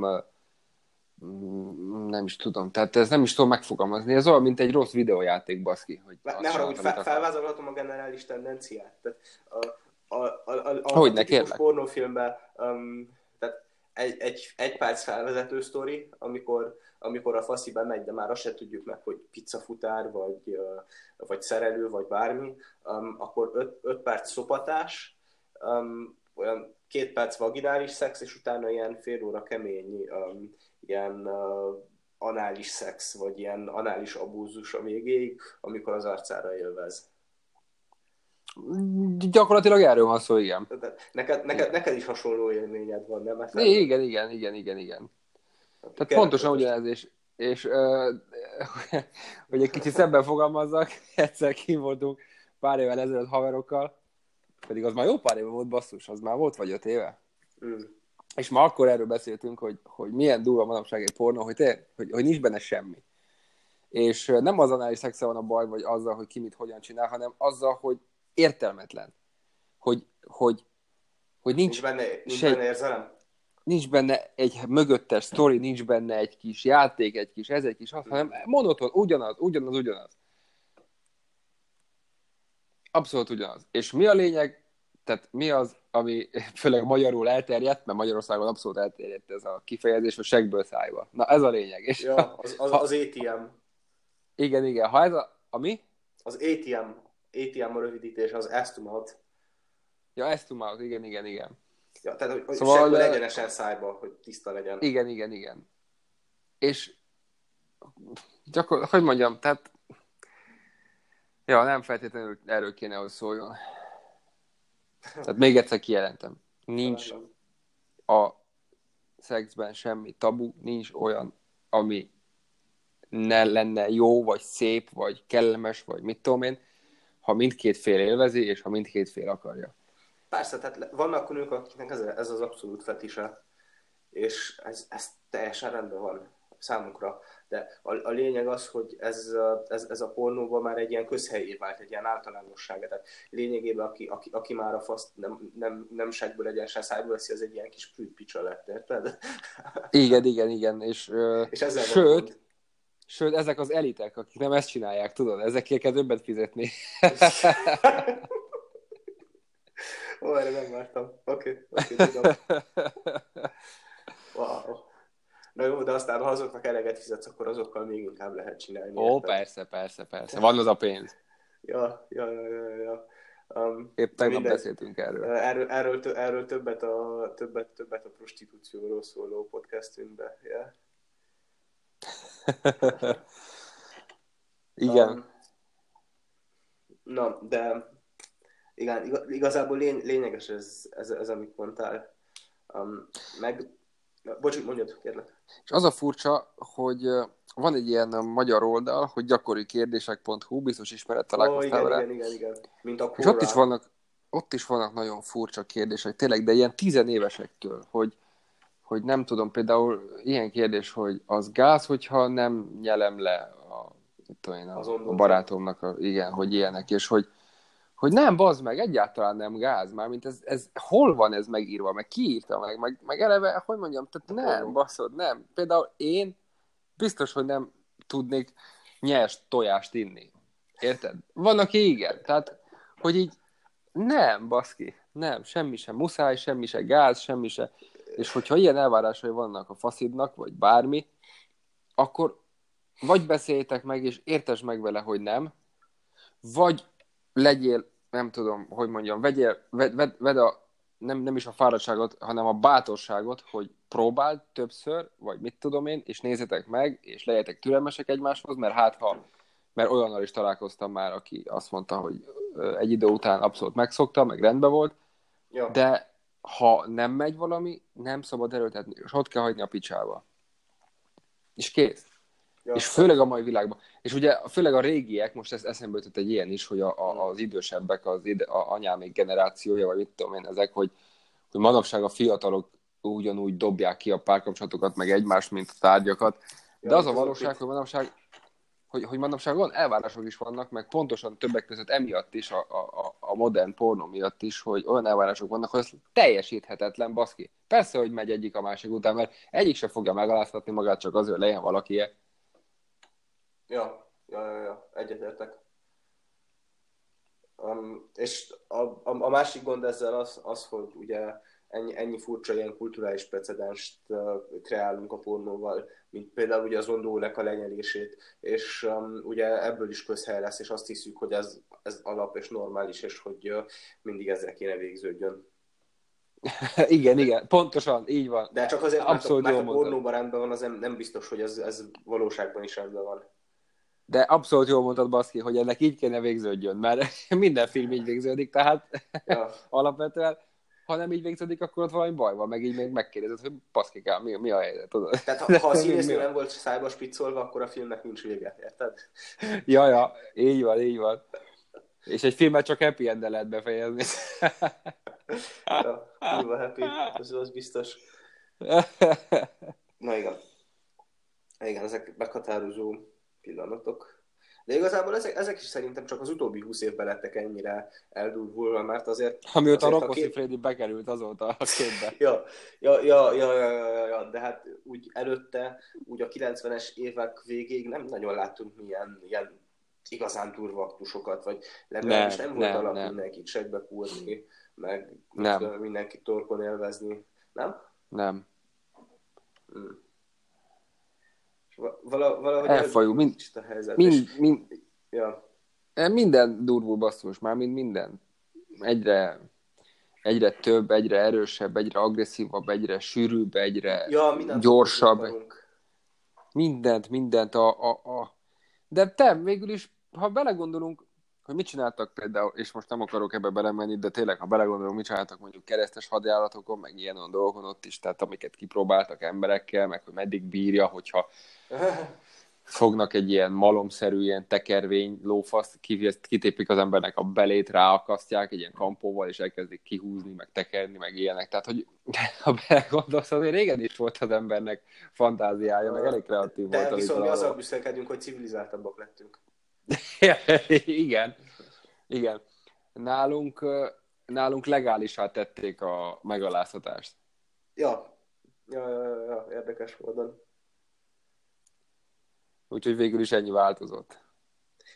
Speaker 2: mm, nem is tudom, tehát ez nem is tudom megfogalmazni, ez olyan, mint egy rossz videójáték, baszki. Hogy
Speaker 1: ne hogy fel, felvázolhatom a generális tendenciát. Tehát a, a, a, a, a,
Speaker 2: hogy
Speaker 1: a pornófilmben um, tehát egy, egy, egy perc felvezető sztori, amikor, amikor a fasziben megy, de már azt se tudjuk meg, hogy pizzafutár, vagy, vagy szerelő, vagy bármi, um, akkor öt, öt perc szopatás, um, olyan két perc vaginális szex, és utána ilyen fél óra kemény um, ilyen uh, anális szex, vagy ilyen anális abúzus a végéig, amikor az arcára élvez.
Speaker 2: Gyakorlatilag erről van szó, igen.
Speaker 1: Neked, neked, neked is hasonló élményed van, nem?
Speaker 2: Mert igen, igen, igen, igen, igen. Tehát pontosan ugyanez, és, és uh, hogy egy kicsit szebben fogalmazzak, egyszer kim voltunk pár évvel ezelőtt haverokkal, pedig az már jó pár éve volt basszus, az már volt vagy öt éve. Mm. És ma akkor erről beszéltünk, hogy, hogy milyen durva manapság egy pornó, hogy, te, hogy, hogy nincs benne semmi. És nem az anális szexe van a baj, vagy azzal, hogy ki mit hogyan csinál, hanem azzal, hogy értelmetlen. Hogy, hogy, hogy nincs,
Speaker 1: nincs benne, nincs se, benne érzelem?
Speaker 2: Nincs benne egy mögöttes sztori, nincs benne egy kis játék, egy kis ez, egy kis az, hanem monoton, ugyanaz, ugyanaz, ugyanaz. Abszolút ugyanaz. És mi a lényeg? Tehát mi az, ami főleg magyarul elterjedt, mert Magyarországon abszolút elterjedt ez a kifejezés, hogy segből szájba. Na ez a lényeg. És
Speaker 1: ja, az, az, ha, az ATM.
Speaker 2: Igen, igen. Ha ez a... a mi?
Speaker 1: Az ATM. ATM a rövidítés, az estimate.
Speaker 2: Ja, estimate, igen, igen, igen.
Speaker 1: Ja, tehát, hogy szóval, segből egyenesen szájba, hogy tiszta legyen.
Speaker 2: Igen, igen, igen. És gyakor, hogy mondjam, tehát Ja, nem feltétlenül erről kéne, hogy szóljon. Tehát még egyszer kijelentem. Nincs a szexben semmi tabu, nincs olyan, ami ne lenne jó, vagy szép, vagy kellemes, vagy mit tudom én, ha mindkét fél élvezi, és ha mindkét fél akarja.
Speaker 1: Persze, tehát vannak nők, akiknek ez, ez az abszolút fetise, és ez, ez teljesen rendben van számunkra. De a, a lényeg az, hogy ez, ez, ez a pornóban már egy ilyen közhelyé vált, egy ilyen általánosság. Tehát lényegében, aki, aki, aki már a faszt nem, nem, nem segből egyenesen szájból veszi, az egy ilyen kis prűd lett, érted?
Speaker 2: Igen, igen, igen. És, és ezzel sőt, sőt, ezek az elitek, akik nem ezt csinálják, tudod, ezekért kell többet fizetni.
Speaker 1: Ó, erre nem vártam. Oké, okay, oké, okay, Wow. Na jó, de aztán ha azoknak eleget fizetsz, akkor azokkal még inkább lehet csinálni.
Speaker 2: Ó, érted? persze, persze, persze. Van az a pénz.
Speaker 1: ja, ja, ja, ja, ja. Um,
Speaker 2: Épp tegnap beszéltünk erről.
Speaker 1: Erről, erről, erről többet, a, többet, többet a prostitúcióról szóló podcastünkben. Yeah.
Speaker 2: Igen. Um,
Speaker 1: na, de igen, igazából lény, lényeges ez, ez, ez, amit mondtál. Um, meg Bocs, mondjad, kérlek.
Speaker 2: És az a furcsa, hogy van egy ilyen magyar oldal, hogy gyakori kérdések.hu, biztos ismeret találkoztál
Speaker 1: oh, igen, igen, igen, igen, Mint a
Speaker 2: És ott is vannak, ott is vannak nagyon furcsa kérdések, tényleg, de ilyen tizenévesektől, hogy, hogy nem tudom, például ilyen kérdés, hogy az gáz, hogyha nem nyelem le a, tudom én, a, a barátomnak, a, igen, hogy ilyenek, és hogy, hogy nem, bazd meg, egyáltalán nem gáz, már mint ez, ez hol van ez megírva, meg ki írta meg, meg, meg eleve, hogy mondjam, tehát nem, baszod, nem. Például én biztos, hogy nem tudnék nyers tojást inni. Érted? Van, aki igen. Tehát, hogy így nem, baszki, nem, semmi sem muszáj, semmi se gáz, semmi se. És hogyha ilyen elvárásai vannak a faszidnak, vagy bármi, akkor vagy beszéljétek meg, és értes meg vele, hogy nem, vagy legyél, nem tudom, hogy mondjam, vegyél, ved, ved, ved a, nem, nem is a fáradtságot, hanem a bátorságot, hogy próbáld többször, vagy mit tudom én, és nézzetek meg, és legyetek türelmesek egymáshoz, mert hát ha, mert olyannal is találkoztam már, aki azt mondta, hogy egy idő után abszolút megszokta, meg rendben volt,
Speaker 1: Ja.
Speaker 2: De ha nem megy valami, nem szabad erőltetni, és ott kell hagyni a picsába. És kész.
Speaker 1: Ja.
Speaker 2: És főleg a mai világban. És ugye főleg a régiek, most ez eszembe jutott egy ilyen is, hogy a, a, az idősebbek, az ide, a anyámék generációja, vagy mit tudom én ezek, hogy, hogy manapság a fiatalok ugyanúgy dobják ki a párkapcsolatokat, meg egymást, mint a tárgyakat. De
Speaker 1: Ja,
Speaker 2: az a valóság, hogy manapság, hogy, hogy manapság van elvárások is vannak, meg pontosan többek között emiatt is, a, a, a modern pornó miatt is, hogy olyan elvárások vannak, hogy ez teljesíthetetlen, baszki. Persze, hogy megy egyik a másik után, mert egyik se fogja megaláztatni magát, csak azért, hogy legyen valaki
Speaker 1: Ja, ja, ja, ja. egyetértek. Um, és a, a, a másik gond ezzel az, az hogy ugye ennyi, ennyi furcsa ilyen kulturális precedenst uh, kreálunk a pornóval, mint például ugye az rondónek a lenyelését, és um, ugye ebből is közhely lesz, és azt hiszük, hogy ez, ez alap és normális, és hogy uh, mindig ezzel kéne végződjön.
Speaker 2: igen, igen, pontosan, így van.
Speaker 1: De csak azért,
Speaker 2: Abszolút
Speaker 1: mert, a- mert a pornóban rendben van, az nem, nem biztos, hogy ez, ez valóságban is rendben van.
Speaker 2: De abszolút jól mondtad, Baszki, hogy ennek így kéne végződjön, mert minden film így végződik, tehát
Speaker 1: Ja,
Speaker 2: alapvetően, ha nem így végződik, akkor ott valami baj van, meg így még megkérdezed, hogy baszkikám, mi, mi a helyzet, tudod?
Speaker 1: tehát ha, ha a színésznő nem volt szájba spiccolva, akkor a filmnek nincs vége, érted?
Speaker 2: Ja, ja, így van, így van. És egy filmet csak happy end lehet befejezni.
Speaker 1: Ja, happy, az, az biztos. Na igen. Igen, ezek meghatározó pillanatok. De igazából ezek, ezek is szerintem csak az utóbbi húsz évben lettek ennyire eldurvulva, mert azért...
Speaker 2: Amióta
Speaker 1: azért,
Speaker 2: Rocco
Speaker 1: kép-
Speaker 2: Siffredi bekerült azóta a képbe.
Speaker 1: Ja, ja, ja, ja, ja, ja, ja, de hát úgy előtte, úgy a 90-es évek végéig nem nagyon láttunk milyen ilyen igazán durva aktusokat, vagy legalábbis nem,
Speaker 2: Nem,
Speaker 1: volt
Speaker 2: nem,
Speaker 1: alap
Speaker 2: nem.
Speaker 1: mindenkit segbe kúrni, meg
Speaker 2: nem.
Speaker 1: mindenkit torkon élvezni, nem?
Speaker 2: Nem.
Speaker 1: Hmm. Vala, valahogy
Speaker 2: Elfajú, mind-
Speaker 1: a helyzet. És,
Speaker 2: Mind, mind,
Speaker 1: ja,
Speaker 2: minden durvul basszus, már mind minden. Egyre, egyre több, egyre erősebb, egyre agresszívabb, egyre sűrűbb, egyre
Speaker 1: ja,
Speaker 2: gyorsabb.
Speaker 1: akarunk.
Speaker 2: Mindent, mindent a, a, a... De te végül is, ha belegondolunk, hogy mit csináltak például, és most nem akarok ebbe belemenni, de tényleg, ha belegondolunk, mit csináltak mondjuk keresztes hadjáratokon, meg ilyen olyan dolgokon ott is, tehát amiket kipróbáltak emberekkel, meg hogy meddig bírja, hogyha fognak egy ilyen malomszerű, ilyen tekervény lófaszt, ki- kitépik az embernek a belét, ráakasztják egy ilyen kampóval, és elkezdik kihúzni, meg tekerni, meg ilyenek. Tehát, hogy ha belegondolsz, azért régen is volt az embernek fantáziája, meg elég kreatív
Speaker 1: De
Speaker 2: volt.
Speaker 1: viszont mi azzal büszkelkedünk, hogy civilizáltabbak lettünk.
Speaker 2: igen, igen. Nálunk, nálunk legálisá tették a megaláztatást.
Speaker 1: Ja, ja, ja, ja, érdekes módon.
Speaker 2: Úgyhogy végül is ennyi változott.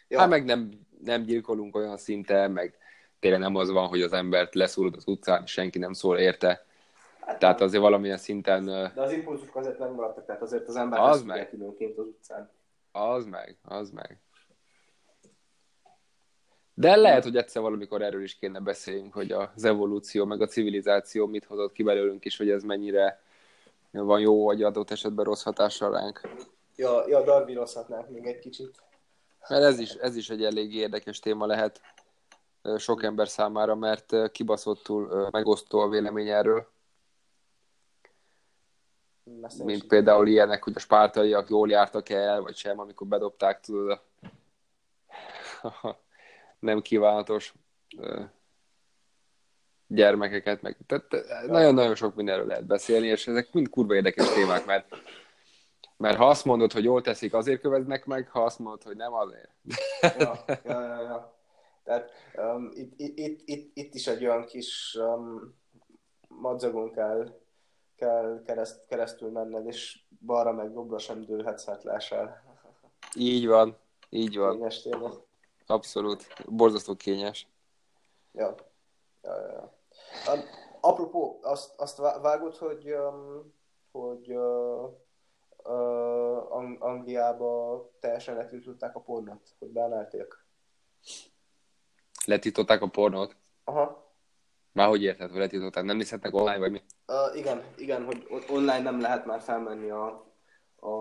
Speaker 1: Ja,
Speaker 2: Hát meg nem, nem gyilkolunk olyan szinten, meg tényleg nem az van, hogy az embert leszúrod az utcán, senki nem szól érte.
Speaker 1: hát
Speaker 2: Tehát azért valamilyen szinten
Speaker 1: De az impulzusok azért nem maradtak, tehát azért az ember
Speaker 2: Az meg
Speaker 1: időnként az utcán.
Speaker 2: az meg, az meg. De lehet, hogy egyszer valamikor erről is kéne beszéljünk, hogy az evolúció, meg a civilizáció mit hozott ki belőlünk is, hogy ez mennyire van jó, vagy adott esetben rossz hatással ránk.
Speaker 1: Ja, ja Darwinozhatnánk még egy kicsit.
Speaker 2: Mert ez is, ez is egy elég érdekes téma lehet sok ember számára, mert kibaszottul megosztó a vélemény erről.
Speaker 1: Messze
Speaker 2: mint például ilyenek, hogy a spártaiak jól jártak el, vagy sem, amikor bedobták, tudod, a nem kívánatos gyermekeket, meg tehát nagyon-nagyon sok mindenről lehet beszélni, és ezek mind kurva érdekes témák, mert, mert ha azt mondod, hogy jól teszik, azért követnek meg, ha azt mondod, hogy nem, azért.
Speaker 1: Ja, ja, ja, ja. Tehát um, itt, itt, itt, itt, is egy olyan kis um, madzagon kell, kell kereszt, keresztül menned, és balra meg jobbra sem dőlhetsz, hát lássál.
Speaker 2: Így van, így van,
Speaker 1: Kényes tényleg.
Speaker 2: Abszolút, borzasztó kényes.
Speaker 1: Ja. Ja, ja, ja. Um, apropó, azt, azt vá- vágod, hogy, um, hogy uh, uh, Ang- Angliába teljesen letiltották a pornót, hogy beemelték.
Speaker 2: Letították a pornót?
Speaker 1: Aha.
Speaker 2: Már hogy érted, hogy letították? Nem nézhetnek online, vagy mi?
Speaker 1: Uh, igen, igen, hogy on- online nem lehet már felmenni a, a,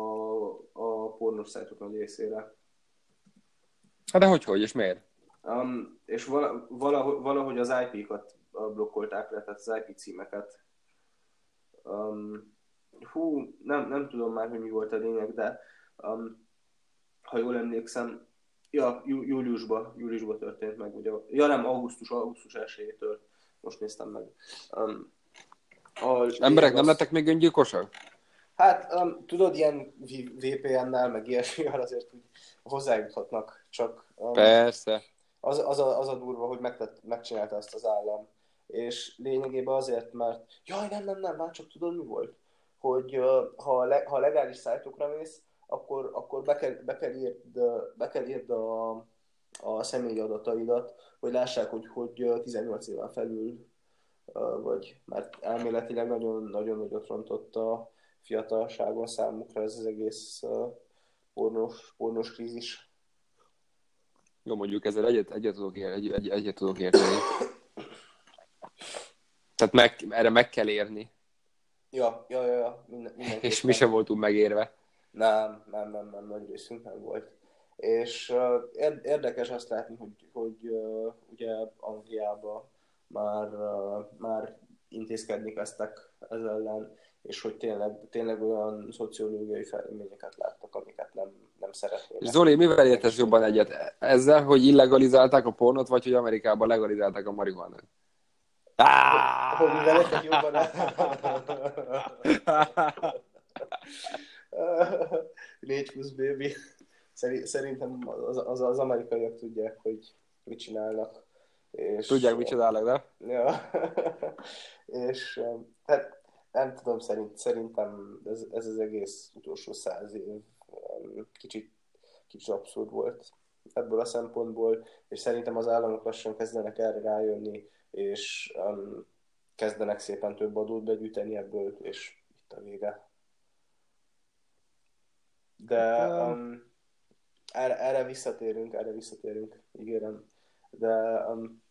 Speaker 1: a pornos szájtok nagy részére.
Speaker 2: Hát de hogy, hogy, és miért?
Speaker 1: Um, és vala, valahogy, valahogy az IP-kat blokkolták le, tehát az IP címeket. Um, hú, nem, nem tudom már, hogy mi volt a lényeg, de um, ha jól emlékszem, ja, jú, júliusban, júliusban történt meg, ugye, ja nem, augusztus, augusztus 1 tört, most néztem meg. Um,
Speaker 2: a Emberek az... nem lettek még öngyilkosak?
Speaker 1: Hát, um, tudod, ilyen VPN-nel, meg ilyesmivel azért úgy hozzájuthatnak, csak...
Speaker 2: Um, Persze.
Speaker 1: Az, az, a, az a durva, hogy megtett, megcsinálta ezt az állam. És lényegében azért, mert... Jaj, nem, nem, nem, már csak tudod, mi volt? Hogy uh, ha, le, ha legális szájtokra mész, akkor, akkor be, kell, be kell írd, be kell írd a, a személyi adataidat, hogy lássák, hogy, hogy 18 éven felül vagy, mert elméletileg nagyon-nagyon nagyot rontott a fiatalságon számukra ez az egész pornos, pornos krízis.
Speaker 2: Jó, mondjuk ezzel egyet, egyet, tudok, ér, egy, egy, egyet tudok érteni. Tehát meg, erre meg kell érni.
Speaker 1: Ja, ja, ja, ja. Minden,
Speaker 2: És mi sem voltunk megérve.
Speaker 1: Nem, nem, nem, nem, nagy részünk nem volt. És uh, érdekes azt látni, hogy, hogy uh, ugye Angliában már, uh, már intézkedni kezdtek ez ellen, és hogy tényleg, tényleg olyan szociológiai fejleményeket láttak, amiket nem, nem szeretnének.
Speaker 2: Zoli, mivel értesz jobban egyet? Ezzel, hogy illegalizálták a pornot, vagy hogy Amerikában legalizálták a marihuanát?
Speaker 1: Hogy mivel értek jobban? Négy plusz baby. Szerintem az, az, az amerikaiak tudják, hogy mit csinálnak.
Speaker 2: És, Tudják, mit csinálnak, de?
Speaker 1: Ja. és hát nem tudom, szerint, szerintem ez, ez az egész utolsó száz év kicsit, kicsit abszurd volt ebből a szempontból, és szerintem az államok lassan kezdenek erre rájönni, és um, kezdenek szépen több adót begyűjteni ebből, és itt a vége. De um, erre, erre visszatérünk, erre visszatérünk, ígérem. De, um,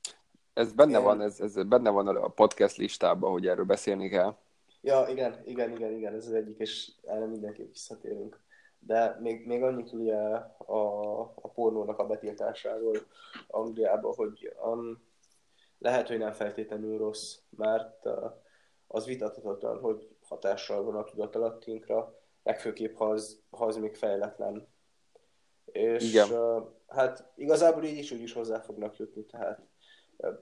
Speaker 2: ez benne én... van, ez, ez benne van a podcast listában, hogy erről beszélni kell.
Speaker 1: Ja, igen, igen, igen, igen, ez az egyik, és erre mindenképp visszatérünk. De még, még annyit ugye a, a pornónak a betiltásáról Angliában, hogy um, lehet, hogy nem feltétlenül rossz, mert uh, az vitathatatlan, hogy hatással van a tudatalattinkra, legfőképp, ha az, ha az még fejletlen. És Igen. Uh, hát igazából így is úgy is hozzá fognak jutni, tehát uh,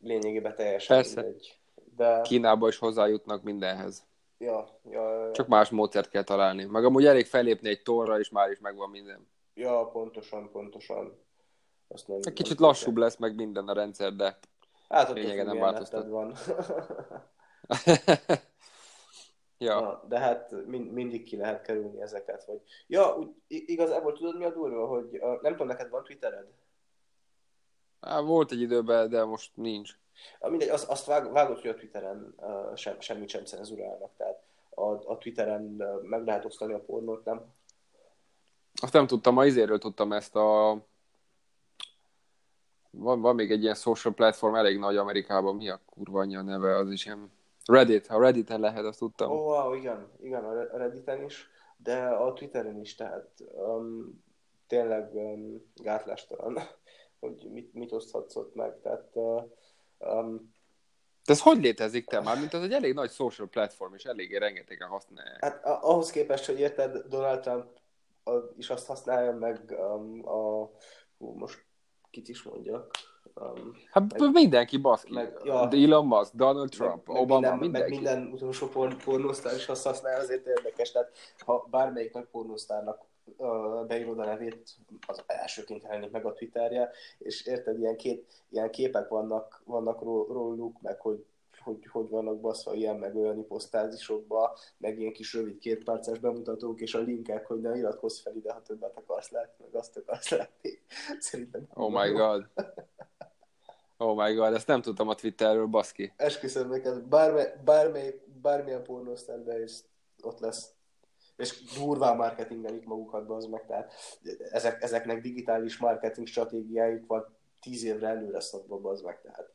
Speaker 1: lényegében teljesen
Speaker 2: Persze. mindegy. De... Kínába is hozzájutnak mindenhez.
Speaker 1: Ja, ja, ja, ja.
Speaker 2: Csak más módszert kell találni. Meg amúgy elég felépni egy torra, és már is megvan minden.
Speaker 1: Ja, pontosan, pontosan.
Speaker 2: Azt nem, Kicsit nem lassúbb lesz meg minden a rendszer, de
Speaker 1: hát, lényege nem változtat. Van. Ja. Na, de hát mind, mindig ki lehet kerülni ezeket. Vagy... Ja, úgy, igazából tudod mi a durva, hogy uh, nem tudom, neked van Twittered?
Speaker 2: Há, volt egy időben, de most nincs.
Speaker 1: Ah, mindegy, azt, azt vág, vágott, hogy a Twitteren uh, sem, semmit sem cenzurálnak, tehát a, a Twitteren uh, meg lehet osztani a pornót, nem?
Speaker 2: Azt nem tudtam, ma izéről tudtam ezt a... Van, van még egy ilyen social platform elég nagy Amerikában, mi a kurva anyja neve, az is ilyen Reddit, ha Redditen lehet, azt tudtam.
Speaker 1: Oh, wow, igen, igen, a Redditen is, de a Twitteren is, tehát um, tényleg um, gátlástalan, hogy mit, mit oszthatsz ott meg, tehát um,
Speaker 2: de ez hogy létezik te már? Mint az egy elég nagy social platform, és eléggé rengetegen használják.
Speaker 1: Hát ahhoz képest, hogy érted, Donald Trump is azt használja meg um, a... Hú, most kit is mondjak.
Speaker 2: Um, hát meg, mindenki baszki. Meg, ja, Elon Musk, Donald Trump, meg, Obama,
Speaker 1: minden, mindenki. Meg minden utolsó porn, pornósztár is azt használja, azért érdekes. Tehát ha bármelyik nagy pornósztárnak uh, beírod a nevét, az elsőként jelenik meg a Twitterje, és érted, ilyen, két, ilyen képek vannak, vannak róluk, meg hogy hogy hogy vannak baszva ilyen meg olyan iposztázisokba, meg ilyen kis rövid kétperces bemutatók, és a linkek, hogy ne iratkozz fel ide, ha többet akarsz látni, meg azt akarsz látni. Szerintem.
Speaker 2: Oh my god. Oh my god, ezt nem tudtam a Twitterről, baszki.
Speaker 1: Esküszöm neked, bármely, bármely, bármilyen pornósztárbe is ott lesz. És durván marketingelik magukat, az meg, tehát ezek, ezeknek digitális marketing stratégiájuk van tíz évre előre szabva, az meg, tehát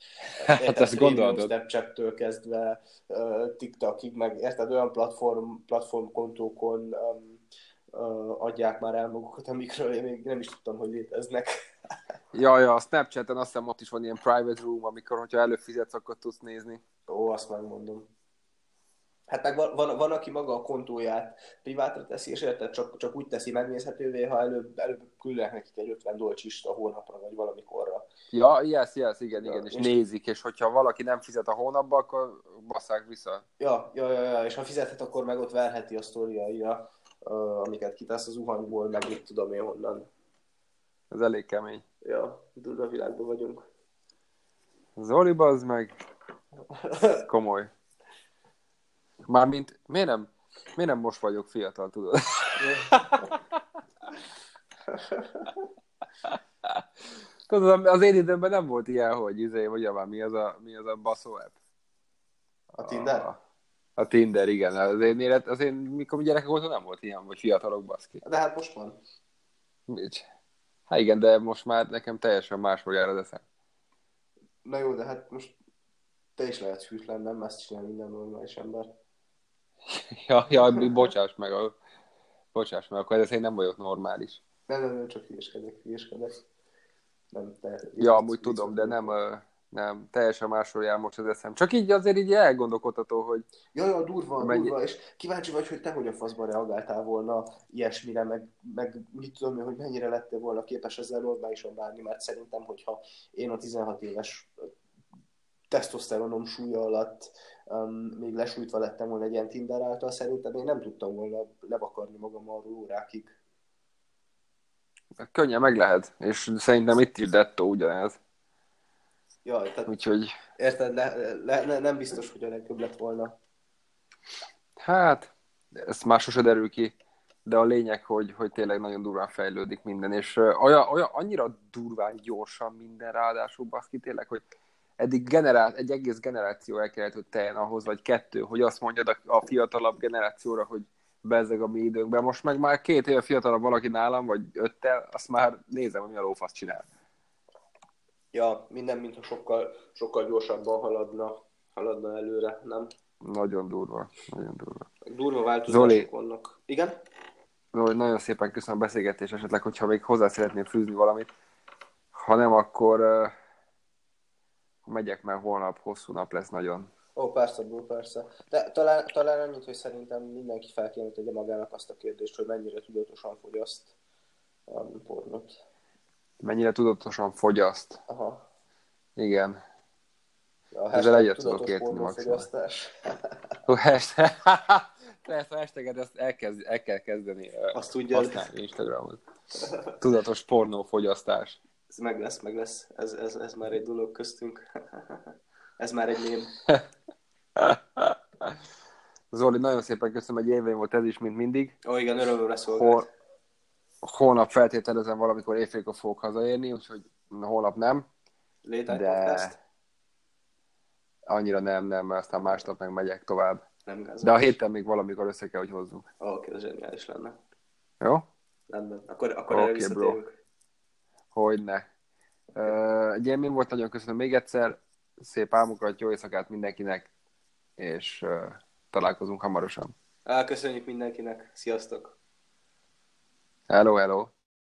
Speaker 2: hát ezt gondolod.
Speaker 1: Snapchat-től kezdve uh, TikTokig, meg érted, olyan platform, platform kontókon um, uh, adják már el magukat, amikről én még nem is tudtam, hogy léteznek.
Speaker 2: Ja, ja, a Snapchaten azt hiszem ott is van ilyen private room, amikor, hogyha előfizetsz, akkor tudsz nézni.
Speaker 1: Ó, azt megmondom. Hát meg van, van, van, aki maga a kontóját privátra teszi, és érted, csak, csak úgy teszi megnézhetővé, ha előbb, előbb küldenek nekik egy 50 dolcsist a hónapra, vagy valamikorra.
Speaker 2: Ja, yes, yes, igen,
Speaker 1: Ja,
Speaker 2: igen, és
Speaker 1: és-
Speaker 2: nézik, és hogyha valaki nem fizet a hónapba, akkor basszák vissza.
Speaker 1: Ja, ja, ja, ja, és ha fizethet, akkor meg ott verheti a sztoriaira, amiket kitesz az zuhanyból, meg mit tudom én honnan.
Speaker 2: Ez elég kemény.
Speaker 1: Ja, durva világban vagyunk.
Speaker 2: Zoli, az meg komoly. Mármint, miért nem, miért nem most vagyok fiatal, tudod? Tudod, az én időmben nem volt ilyen, hogy izé, vagy javán, mi az a, mi az a baszó app?
Speaker 1: A Tinder?
Speaker 2: A, a Tinder, igen. Az én élet, az én, mikor mi gyerekek voltunk, nem volt ilyen, vagy fiatalok, baszki.
Speaker 1: De hát most van.
Speaker 2: Mit? Hát igen, de most már nekem teljesen máshogy jár az eszem.
Speaker 1: Na jó, de hát most te is lehetsz hűtlen, nem ezt csinál minden normális ember.
Speaker 2: Ja, ja, bocsáss meg, a, bocsáss meg, akkor ez én nem vagyok normális.
Speaker 1: Nem, nem, nem, csak hülyeskedek, hülyeskedek. Nem, te,
Speaker 2: Ja, amúgy tudom, de nem, nem, teljesen másról jár most az eszem. Csak így azért így elgondolkodható, hogy
Speaker 1: Ja, ja, durva,
Speaker 2: Mennyi-
Speaker 1: durva, és kíváncsi vagy, hogy te hogy a faszban reagáltál volna ilyesmire, meg, meg mit tudom én, hogy mennyire lettél volna képes ezzel normálisan bánni, mert szerintem, hogyha én a 16 éves tesztoszteronom súlya alatt um, még lesújtva lettem volna egy ilyen Tinder által, szerintem én nem tudtam volna levakarni magam arról órákig.
Speaker 2: könnyen meg lehet. És szerintem itt is dettó ugyanez.
Speaker 1: Ja, tehát
Speaker 2: Úgyhogy,
Speaker 1: érted, le, le, le, nem biztos, hogy a legjobb lett volna.
Speaker 2: hát, ez már sose derül ki. De a lényeg, hogy, hogy tényleg nagyon durván fejlődik minden, és olyan, olyan, annyira durván gyorsan minden ráadásul baszki tényleg, hogy eddig generál, egy egész generáció el kellett, hogy teljen ahhoz, vagy kettő, hogy azt mondjad a, a fiatalabb generációra, hogy bezzeg a mi időnkben. Most meg már két éve fiatalabb valaki nálam, vagy öttel, azt már nézem, hogy mi a lófasz csinál.
Speaker 1: Ja, minden, mintha sokkal, sokkal gyorsabban haladna, haladna előre, nem?
Speaker 2: Nagyon durva, nagyon durva.
Speaker 1: Durva változások
Speaker 2: Zoli.
Speaker 1: vannak. Igen?
Speaker 2: Zoli, nagyon szépen köszönöm a beszélgetést, esetleg, hogyha még hozzá szeretnél fűzni valamit. Ha nem, akkor uh, megyek, mert holnap hosszú nap lesz nagyon.
Speaker 1: Ó, persze, bro, persze. De talán, talán annyit, hogy szerintem mindenki fel kéne tegye magának azt a kérdést, hogy mennyire tudatosan fogyaszt um, pornót.
Speaker 2: Mennyire tudatosan fogyaszt.
Speaker 1: Aha.
Speaker 2: Igen.
Speaker 1: A
Speaker 2: Ezzel egyet tudok érteni hashtag. Persze, a hashtaget ezt elkezd, el kell kezdeni
Speaker 1: Azt tudjad.
Speaker 2: használni Instagramon. Tudatos pornófogyasztás.
Speaker 1: Ez meg lesz, meg lesz. Ez, ez, ez már egy dolog köztünk. ez már egy mém.
Speaker 2: Zoli, nagyon szépen köszönöm, egy élmény volt ez is, mint mindig.
Speaker 1: Ó, igen, örömömre
Speaker 2: Hol,
Speaker 1: szolgált.
Speaker 2: Holnap feltételezem valamikor éjfélkor fogok hazaérni, úgyhogy holnap nem.
Speaker 1: Létány
Speaker 2: de-
Speaker 1: podcast?
Speaker 2: Annyira nem, nem, mert aztán másnap meg megyek tovább.
Speaker 1: Nem gáz.
Speaker 2: De a héten még valamikor össze kell, hogy hozzunk.
Speaker 1: Oké, ez zseniális lenne.
Speaker 2: Jó?
Speaker 1: Rendben. Akkor, akkor erre visszatérünk.
Speaker 2: Hogyne. Egy élmény volt, nagyon köszönöm még egyszer. Szép álmokat, jó éjszakát mindenkinek, és ö, találkozunk hamarosan.
Speaker 1: Köszönjük mindenkinek. Sziasztok!
Speaker 2: Hello, hello!